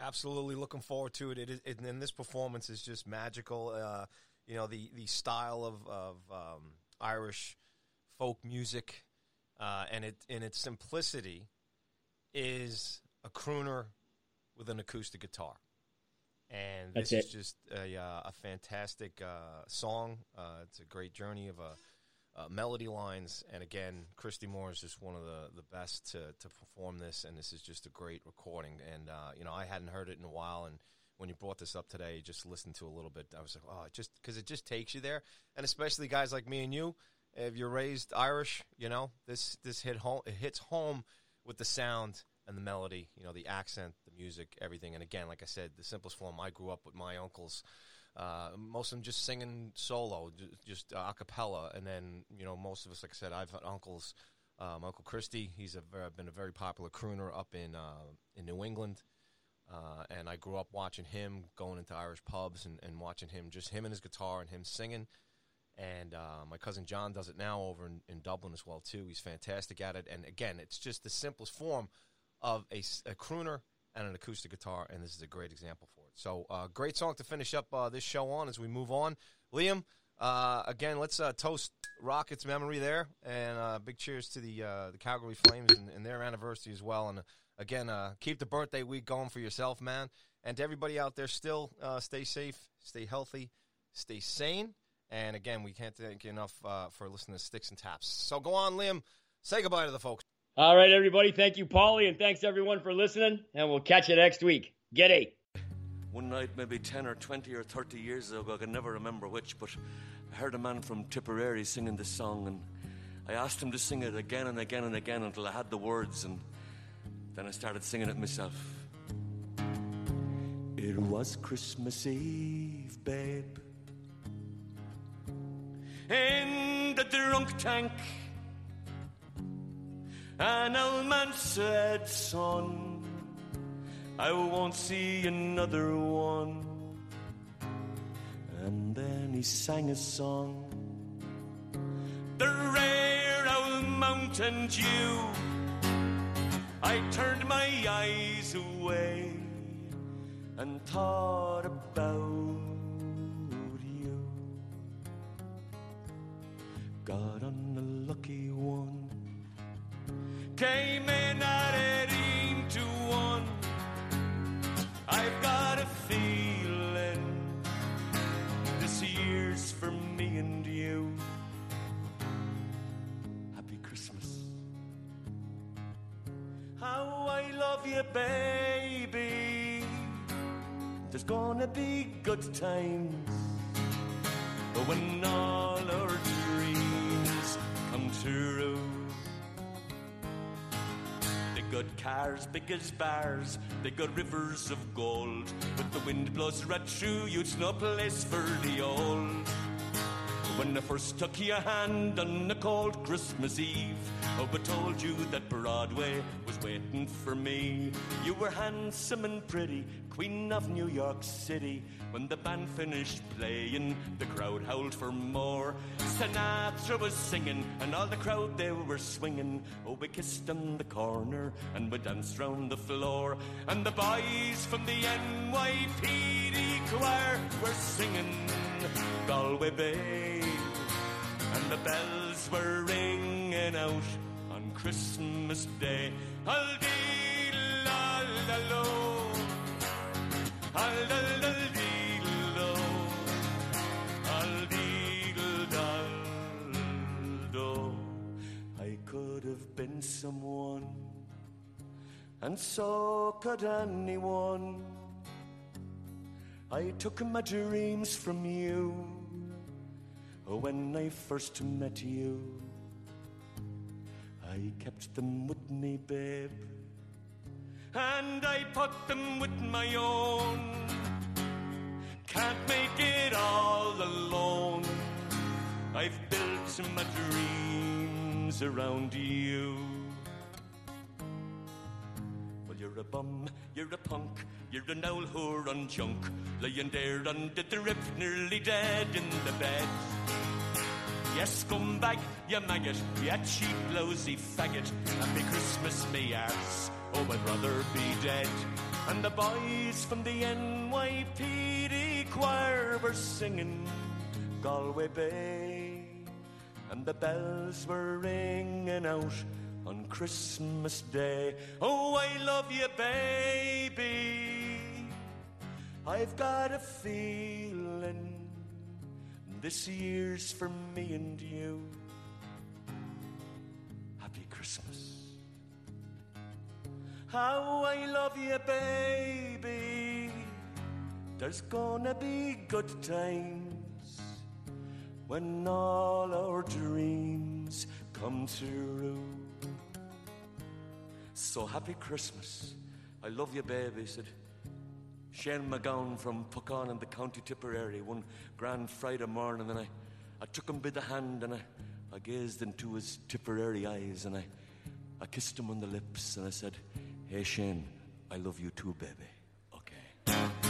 Absolutely looking forward to it. It, is, it and this performance is just magical. Uh, you know the the style of of um, Irish folk music, uh, and it in its simplicity is a crooner with an acoustic guitar. And this is just a, uh, a fantastic uh, song. Uh, it's a great journey of a, uh, melody lines. And again, Christy Moore is just one of the, the best to, to perform this. And this is just a great recording. And, uh, you know, I hadn't heard it in a while. And when you brought this up today, just listened to a little bit, I was like, oh, it just because it just takes you there. And especially guys like me and you, if you're raised Irish, you know, this, this hit home, it hits home with the sound and the melody, you know, the accent, the music, everything. And again, like I said, the simplest form. I grew up with my uncles, uh, most of them just singing solo, just a cappella. And then, you know, most of us, like I said, I've had uncles. Um, Uncle Christy, he's a been a very popular crooner up in uh, in New England. Uh, and I grew up watching him going into Irish pubs and, and watching him, just him and his guitar and him singing. And uh, my cousin John does it now over in, in, Dublin as well too. He's fantastic at it. And again, it's just the simplest form of a, a crooner and an acoustic guitar, and this is a great example for it. So, uh, great song to finish up uh, this show on as we move on. Liam, uh, again, let's uh, toast Rockets' memory there, and uh, big cheers to the uh, the Calgary Flames and, and, their anniversary as well. And again, keep the birthday week going for yourself, man. And to everybody out there, still stay safe, stay healthy, stay sane. And again, we can't thank you enough for listening to Sticks and Taps. So go on, Liam. Say goodbye to the folks. All right, everybody. Thank you, Paulie, and thanks everyone for listening. And we'll catch you next week. Get eight. One night, maybe 10 or 20 or 30 years ago, I can never remember which, but I heard a man from Tipperary singing this song, and I asked him to sing it again and again and again until I had the words, and then I started singing it myself. It was Christmas Eve, babe, in the drunk tank. An old man said, Son, I won't see another one. And then he sang a song. The rare old mountain dew. I turned my eyes away and thought about you. Got on a lucky one came in at 18 to 1. I've got a feeling this year's for me and you. Happy Christmas. How I love you, baby. There's gonna be good times. But when all our dreams come true. Got cars big as bars, they got rivers of gold. But the wind blows right through you, it's no place for the old. When I first took your hand on a cold Christmas Eve. Oh, but told you that Broadway was waiting for me. You were handsome and pretty, Queen of New York City. When the band finished playing, the crowd howled for more. Sinatra was singing, and all the crowd they were swinging. Oh, we kissed on the corner, and we danced round the floor. And the boys from the NYPD choir were singing Galway Bay. The bells were ringing out on Christmas Day. Al-dee-la-la-lo. Al-dal-dal-dee-lo. Al-dee-dal-do. I could have been someone, and so could anyone. I took my dreams from you Oh, when I first met you. I kept them with me, babe, and I put them with my own. Can't make it all alone. I've built my dreams around you. You're a bum, you're a punk, you're an owl whoreon junk, lying there under the rip, nearly dead in the bed. Yes, scumbag, you maggot, you cheap, lousy faggot. Happy Christmas, me arse. Oh, I'd rather be dead. And the boys from the NYPD choir were singing Galway Bay. And the bells were ringing out on Christmas Day. Oh, I love you, baby. I've got a feeling this year's for me and you. Happy Christmas. How I love you, baby. There's gonna be good times when all our dreams come true. So happy Christmas. I love you, baby, said Shane MacGowan from Puckane in the County Tipperary one grand Friday morning, and I, I took him by the hand and I, I gazed into his Tipperary eyes and I, I kissed him on the lips and I said, Hey Shane, I love you too, baby. Okay.